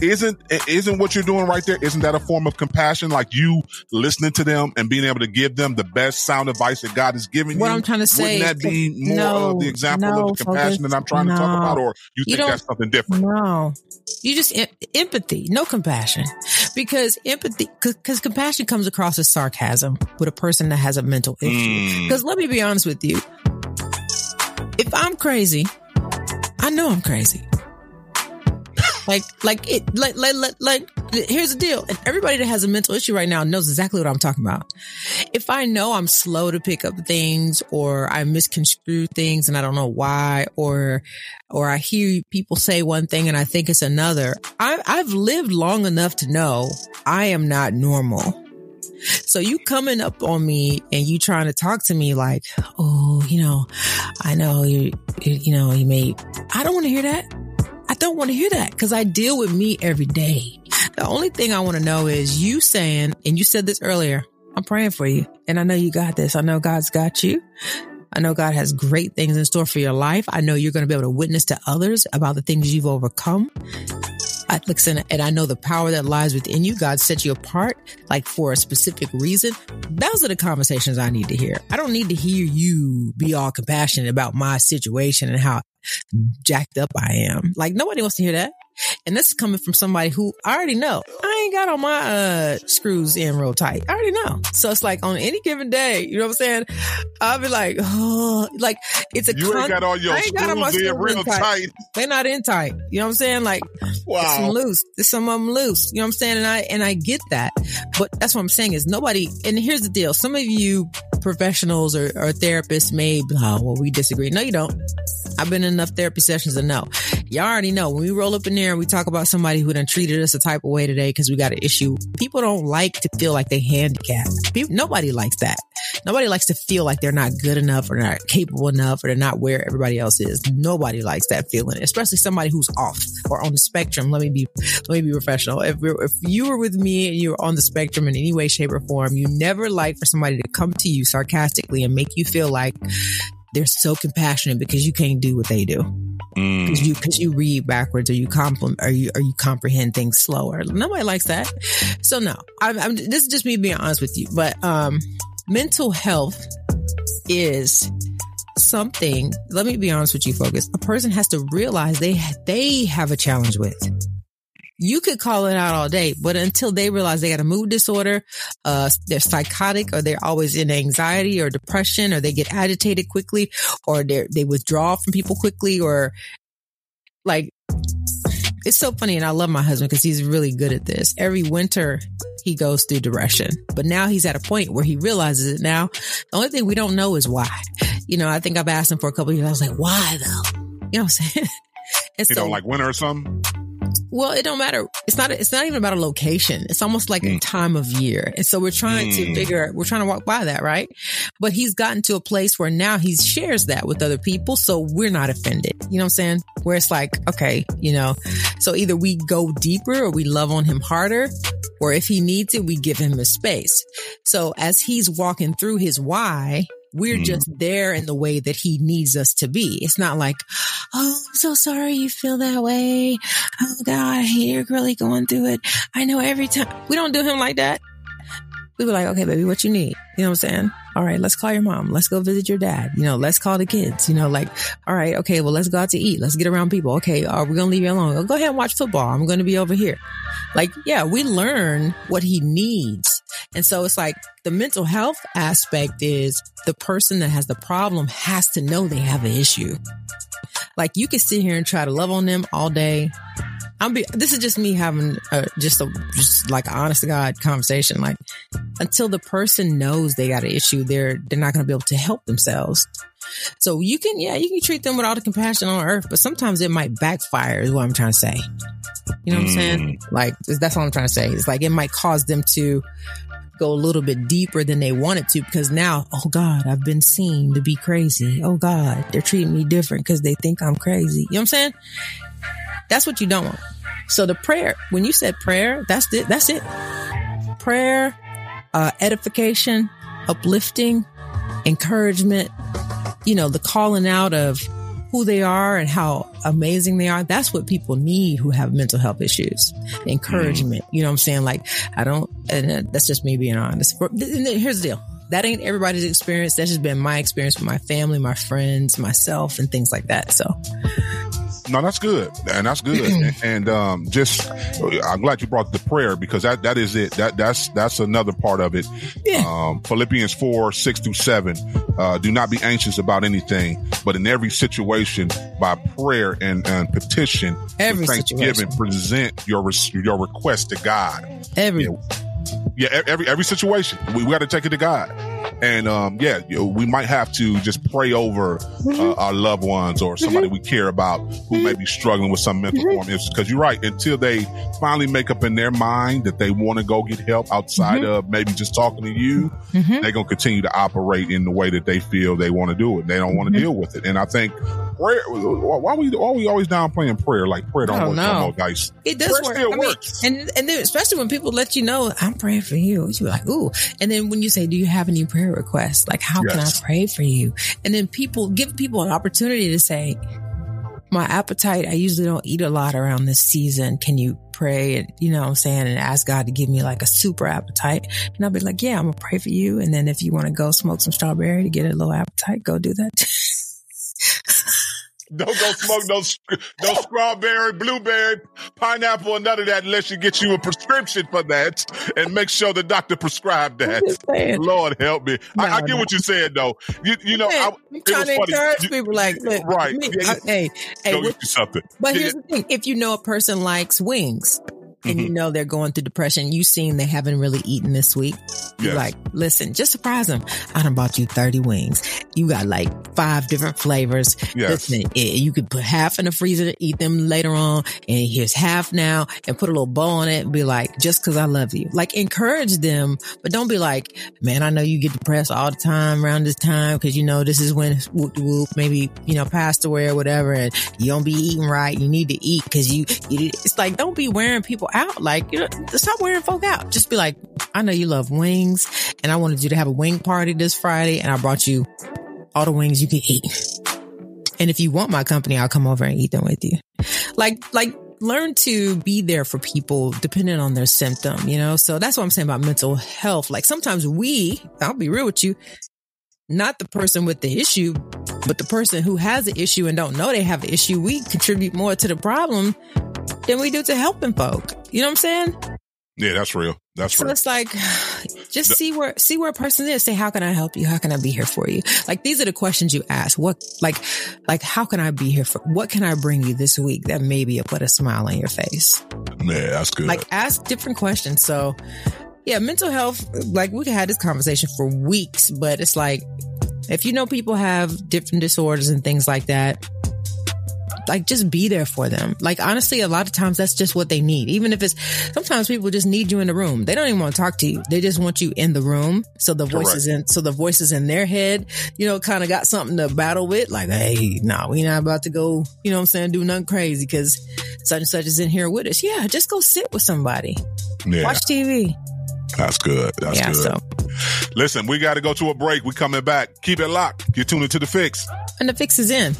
Isn't isn't what you're doing right there? Isn't that a form of compassion? Like you listening to them and being able to give them the best sound advice that God is giving what you. What I'm trying to say, wouldn't that be more no, of the example no, of the compassion that I'm trying no. to talk about, or you think that's something different? No, you just empathy, no compassion because empathy, because compassion comes across as sarcasm with a person that has a mental issue. Because mm. let me be honest with you. If I'm crazy, I know I'm crazy. Like, like it, like, like, like, here's the deal. Everybody that has a mental issue right now knows exactly what I'm talking about. If I know I'm slow to pick up things or I misconstrue things and I don't know why, or, or I hear people say one thing and I think it's another, I, I've lived long enough to know I am not normal. So you coming up on me and you trying to talk to me like, oh, you know, I know you, you know, you may, I don't want to hear that. I don't want to hear that because I deal with me every day. The only thing I want to know is you saying, and you said this earlier, I'm praying for you. And I know you got this. I know God's got you. I know God has great things in store for your life. I know you're going to be able to witness to others about the things you've overcome. I, listen, and I know the power that lies within you. God set you apart, like for a specific reason. Those are the conversations I need to hear. I don't need to hear you be all compassionate about my situation and how jacked up I am. Like nobody wants to hear that. And this is coming from somebody who I already know. Ain't got all my uh, screws in real tight. I already know. So it's like on any given day, you know what I'm saying? I'll be like, oh, like it's a. You con- ain't got all your screws, got all my screws in real tight. tight. They're not in tight. You know what I'm saying? Like, wow, some loose. There's some of them loose. You know what I'm saying? And I and I get that, but that's what I'm saying is nobody. And here's the deal: some of you professionals or, or therapists may, oh, well, we disagree. No, you don't. I've been in enough therapy sessions to know. Y'all already know when we roll up in there and we talk about somebody who done treated us a type of way today because we got an issue. People don't like to feel like they handicapped. People, nobody likes that. Nobody likes to feel like they're not good enough or not capable enough or they're not where everybody else is. Nobody likes that feeling, especially somebody who's off or on the spectrum. Let me be, let me be professional. If, if you were with me and you were on the spectrum in any way, shape or form, you never like for somebody to come to you sarcastically and make you feel like they're so compassionate because you can't do what they do. Because you, cause you read backwards or you compliment or you, or you comprehend things slower. Nobody likes that. So no, I'm, I'm, this is just me being honest with you, but, um, mental health is something. Let me be honest with you, focus. A person has to realize they, they have a challenge with you could call it out all day, but until they realize they got a mood disorder, uh, they're psychotic or they're always in anxiety or depression or they get agitated quickly or they they withdraw from people quickly or like, it's so funny. And I love my husband because he's really good at this. Every winter he goes through depression, but now he's at a point where he realizes it now. The only thing we don't know is why. You know, I think I've asked him for a couple years. I was like, why though? You know what I'm saying? And you so, don't like winter or something? Well, it don't matter. It's not, it's not even about a location. It's almost like mm. a time of year. And so we're trying mm. to figure, we're trying to walk by that, right? But he's gotten to a place where now he shares that with other people. So we're not offended. You know what I'm saying? Where it's like, okay, you know, so either we go deeper or we love on him harder, or if he needs it, we give him a space. So as he's walking through his why, we're mm. just there in the way that he needs us to be. It's not like, Oh, I'm so sorry you feel that way. Oh God, you're really going through it. I know every time we don't do him like that. We were like, okay, baby, what you need? You know what I'm saying? All right, let's call your mom. Let's go visit your dad. You know, let's call the kids. You know, like, all right, okay, well, let's go out to eat. Let's get around people. Okay, are we gonna leave you alone? Go ahead and watch football. I'm gonna be over here. Like, yeah, we learn what he needs. And so it's like the mental health aspect is the person that has the problem has to know they have an issue. Like you can sit here and try to love on them all day. I'm be, this is just me having a, just a, just like honest to God conversation. Like until the person knows they got an issue, they're, they're not going to be able to help themselves. So you can, yeah, you can treat them with all the compassion on earth, but sometimes it might backfire is what I'm trying to say. You know what mm. I'm saying? Mm. Like that's all I'm trying to say. It's like it might cause them to go a little bit deeper than they wanted to because now, oh God, I've been seen to be crazy. Oh God, they're treating me different because they think I'm crazy. You know what I'm saying? That's what you don't want. So the prayer, when you said prayer, that's it. That's it. Prayer, uh, edification, uplifting, encouragement, you know, the calling out of who they are and how amazing they are. That's what people need who have mental health issues. Encouragement. Mm. You know what I'm saying? Like, I don't, and that's just me being honest. Here's the deal. That ain't everybody's experience. That's just been my experience with my family, my friends, myself, and things like that. So no, that's good, and that's good. and, and um, just, I'm glad you brought the prayer because that that is it. That that's that's another part of it. Yeah. Um, Philippians four six through seven. Uh, do not be anxious about anything, but in every situation, by prayer and, and petition, every thanksgiving, situation. present your your request to God. Every. Yeah, yeah every every situation, we, we got to take it to God. And um, yeah, you know, we might have to just pray over mm-hmm. uh, our loved ones or somebody mm-hmm. we care about who mm-hmm. may be struggling with some mental mm-hmm. form issues. Because you're right, until they finally make up in their mind that they want to go get help outside mm-hmm. of maybe just talking to you, mm-hmm. they're gonna continue to operate in the way that they feel they want to do it. They don't want to deal with it. And I think prayer. Why we why we always downplaying prayer? Like prayer don't, don't work no more, guys. It does prayer work. I works. Mean, and and then especially when people let you know I'm praying for you, you be like, ooh. And then when you say, do you have any prayer requests? Like, how yes. can I pray for you? And then people give people an opportunity to say, my appetite, I usually don't eat a lot around this season. Can you pray and, you know what I'm saying, and ask God to give me like a super appetite? And I'll be like, yeah, I'm gonna pray for you. And then if you want to go smoke some strawberry to get a little appetite, go do that. Don't go smoke no no strawberry, blueberry, pineapple, or none of that unless you get you a prescription for that and make sure the doctor prescribed that. Lord help me. No, I, I, get no. what you said though. You you know I, am trying to encourage you, people like look, right. Me, yeah, I, hey hey what, something. But here's the thing: if you know a person likes wings and mm-hmm. you know they're going through depression, you seen they haven't really eaten this week Yes. like, listen, just surprise them. I done bought you 30 wings. You got like five different flavors. Yes. Listen, eh, you could put half in the freezer to eat them later on. And here's half now and put a little bow on it and be like, just cause I love you. Like encourage them, but don't be like, man, I know you get depressed all the time around this time. Cause you know, this is when whoop whoop, maybe, you know, passed away or whatever. And you don't be eating right. You need to eat cause you, you it's like, don't be wearing people out. Like, you know, stop wearing folk out. Just be like, I know you love wings and I wanted you to have a wing party this Friday and I brought you all the wings you can eat. And if you want my company, I'll come over and eat them with you. Like, like, learn to be there for people depending on their symptom, you know? So that's what I'm saying about mental health. Like sometimes we, I'll be real with you, not the person with the issue, but the person who has the issue and don't know they have the issue, we contribute more to the problem than we do to helping folk. You know what I'm saying? Yeah, that's real. That's real. So real. it's like, just see where, see where a person is. Say, how can I help you? How can I be here for you? Like, these are the questions you ask. What, like, like, how can I be here for, what can I bring you this week that maybe will put a smile on your face? Yeah, that's good. Like, ask different questions. So, yeah, mental health, like, we could have this conversation for weeks, but it's like, if you know people have different disorders and things like that, like just be there for them. Like honestly, a lot of times that's just what they need. Even if it's sometimes people just need you in the room. They don't even want to talk to you. They just want you in the room. So the voices in so the voices in their head, you know, kind of got something to battle with. Like, hey, nah, we not about to go, you know what I'm saying, do nothing crazy because such and such is in here with us. Yeah, just go sit with somebody. yeah, Watch TV. that's good. That's yeah, good. so Listen, we got to go to a break. We coming back. Keep it locked. You're tuning to the fix. and the fix is in.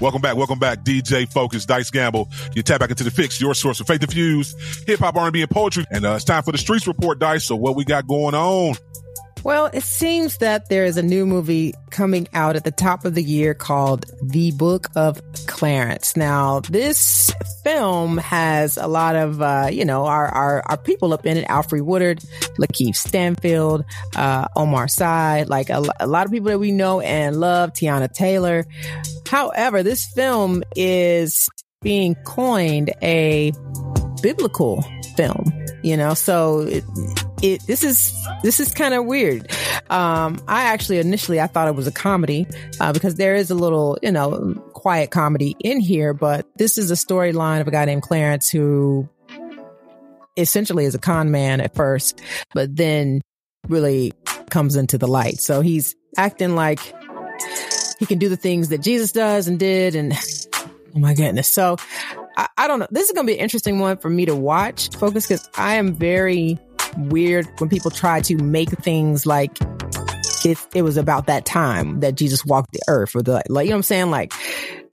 Welcome back. Welcome back. DJ Focus, Dice Gamble. You tap back into the fix, your source of faith infused hip hop, R&B, and poetry. And uh, it's time for the streets report, Dice. So what we got going on? Well, it seems that there is a new movie coming out at the top of the year called The Book of Clarence. Now, this film has a lot of, uh, you know, our, our, our people up in it. Alfre Woodard, Lakeith Stanfield, uh, Omar Sy, like a, a lot of people that we know and love, Teyana Taylor. However, this film is being coined a biblical film, you know, so it, it this is this is kind of weird. Um, I actually initially I thought it was a comedy uh, because there is a little you know quiet comedy in here, but this is a storyline of a guy named Clarence who essentially is a con man at first, but then really comes into the light. So he's acting like he can do the things that Jesus does and did, and oh my goodness. So I, I don't know. This is going to be an interesting one for me to watch, focus, because I am very weird when people try to make things like it, it was about that time that Jesus walked the earth or the, like, you know what I'm saying? Like,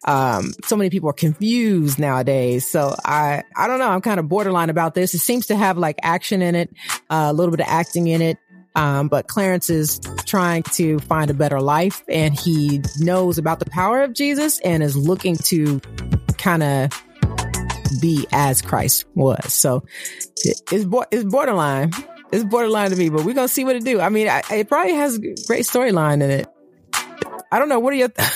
um, so many people are confused nowadays. So I, I don't know. I'm kind of borderline about this. It seems to have like action in it, uh, a little bit of acting in it. Um, but Clarence is trying to find a better life and he knows about the power of Jesus and is looking to kind of be as Christ was. So it's, it's borderline. It's borderline to me, but we're going to see what it do. I mean, I, it probably has a great storyline in it. I don't know. What are your, th-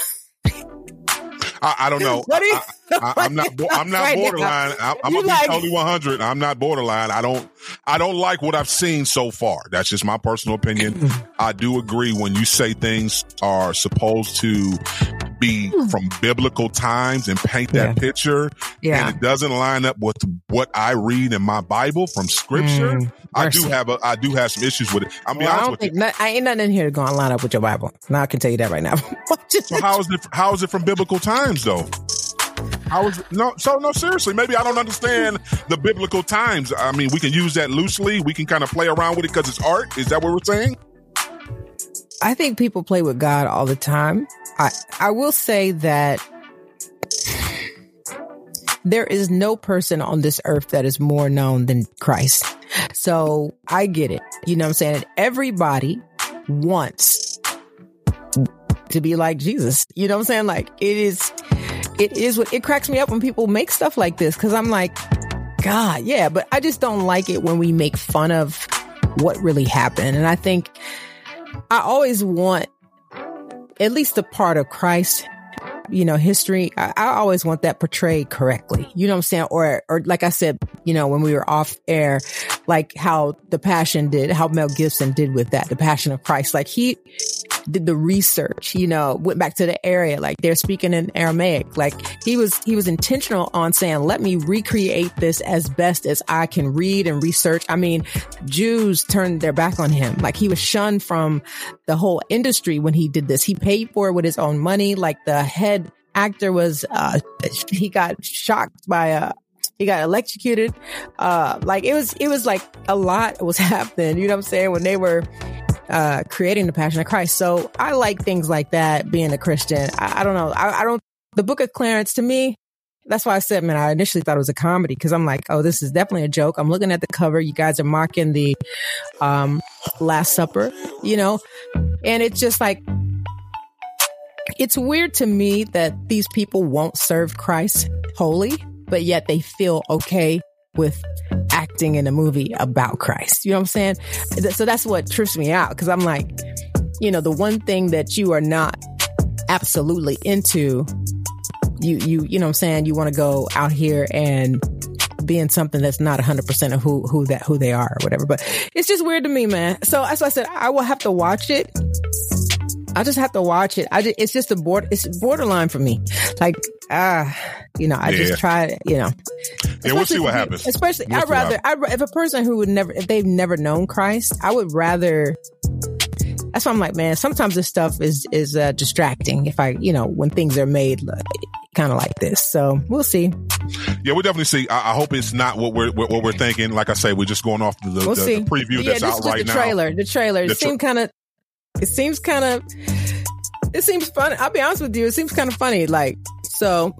I, I don't know. What you- I, am not. I'm not Right borderline. I, I'm You gonna like- be totally 100. I'm not borderline. I don't. I don't like what I've seen so far. That's just my personal opinion. I do agree when you say things are supposed to be from biblical times and paint that Yeah. picture, yeah. and it doesn't line up with what I read in my Bible from Scripture. Mm, I do have a. I do have some issues with it. I'll be Well, I honest don't with you. think no, I ain't nothing in here to go and line up with your Bible. Now I can tell you that right now. So how is it? How is it from biblical times though? How is it? No, so no, seriously, maybe I don't understand the biblical times. I mean, we can use that loosely. We can kind of play around with it because it's art. Is that what we're saying? I think people play with God all the time. I I will say that there is no person on this earth that is more known than Christ. So I get it. You know what I'm saying? Everybody wants to be like Jesus. You know what I'm saying? Like it is it is what it cracks me up when people make stuff like this cuz I'm like god, yeah, but I just don't like it when we make fun of what really happened. And I think I always want at least a part of Christ. you know, history, I, I, always want that portrayed correctly. You know what I'm saying? Or, or like I said, you know, when we were off air, like how the passion did, how Mel Gibson did with that, the passion of Christ. Like he did the research, you know, went back to the area, like they're speaking in Aramaic. Like he was, he was intentional on saying, let me recreate this as best as I can read and research. I mean, Jews turned their back on him. Like he was shunned from the whole industry when he did this. He paid for it with his own money. Like the head actor was, uh, he got shocked by a, he got electrocuted. Uh, like it was, it was like a lot was happening. You know what I'm saying? When they were, uh, creating the passion of Christ. So I like things like that being a Christian. I, I don't know. I, I don't, the book of Clarence to me, that's why I said, man, I initially thought it was a comedy because I'm like, oh, this is definitely a joke. I'm looking at the cover. You guys are marking the um, Last Supper, you know, and it's just like, it's weird to me that these people won't serve Christ wholly, but yet they feel okay with acting in a movie about Christ. You know what I'm saying? So that's what trips me out because I'm like, you know, the one thing that you are not absolutely into you you you know what I'm saying you want to go out here and being something that's not 100% of who who that who they are or whatever but it's just weird to me man so as I said I will have to watch it I just have to watch it. I just, it's just a board. It's borderline for me. Like ah, you know, I yeah. just try. You know, yeah, we'll see what happens. Especially, we'll I'd rather. I if a person who would never, if they've never known Christ, I would rather that's why I'm like, man, sometimes this stuff is, is, uh, distracting if I, you know, when things are made kind of like this. So we'll see. Yeah, we'll definitely see. I, I, hope it's not what we're, what we're thinking. Like I say, we're just going off the, the, we'll the, the preview yeah, that's out right the now. Trailer, the trailer. The it seemed kind of, it seems kind of, it seems fun. I'll be honest with you. It seems kind of funny. Like, so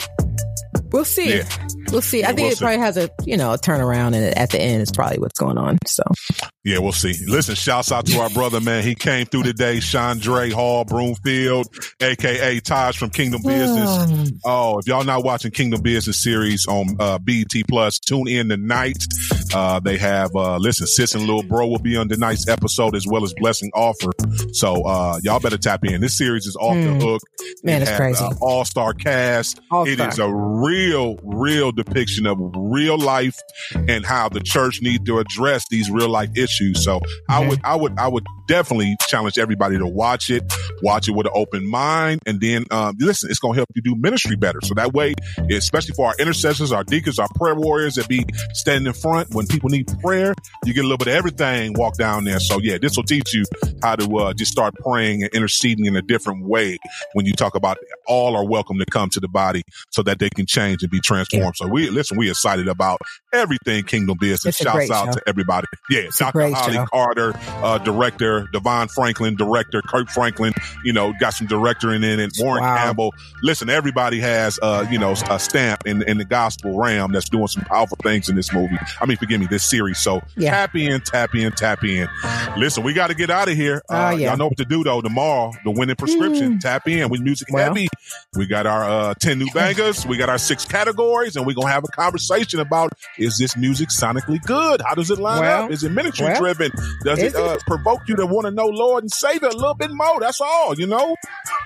we'll see. Yeah. We'll see. Yeah, I think we'll it see. probably has a, you know, a turnaround and at the end is probably what's going on. So yeah, we'll see. Listen, shouts out to our brother, man. He came through today, Chaundre Hall Broomfield, aka Taj from Kingdom Business. oh, if y'all not watching Kingdom Business series on uh, BET Plus, tune in tonight. Uh, they have, uh, listen, Sis and Little Bro will be on tonight's episode as well as Blessing Offor. So, uh, y'all better tap in. This series is off mm. the hook. Man, it it's has, crazy. Uh, All star cast. All-star. It is a real, real depiction of real life and how the church needs to address these real life issues. So. I would, I would, I would definitely challenge everybody to watch it, watch it with an open mind. And then, um, listen, it's going to help you do ministry better. So that way, especially for our intercessors, our deacons, our prayer warriors that be standing in front when people need prayer, you get a little bit of everything walk down there. So yeah, this will teach you how to, uh, just start praying and interceding in a different way when you talk about all are welcome to come to the body so that they can change and be transformed. So we, listen, we excited about everything kingdom business. Shouts out show. to everybody. Yeah. Dr. Holly show. Carter, uh, director, Devon Franklin, director, Kirk Franklin, you know, got some director in it, Warren wow. Campbell. Listen, everybody has, uh, you know, a stamp in, in the gospel realm that's doing some powerful things in this movie. I mean, forgive me, this series. So yeah. tap in, tap in, tap in. Listen, we got to get out of here. Uh, uh, yeah. Y'all know what to do though. Tomorrow, the winning prescription, mm. tap in with music well. heavy. We got our, uh, 10 new bangers. We got our six categories and we're going to have a conversation about is this music sonically good? How does it line well, up? Is it ministry well, driven? Does it, uh, provoke you to want to know Lord and Savior a little bit more? That's all, you know?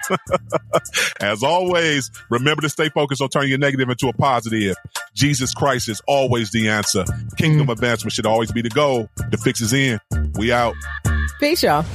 As always, remember to stay focused on turning your negative into a positive. Jesus Christ is always the answer. Kingdom mm. advancement should always be the goal. The fix is in. We out. Peace, y'all.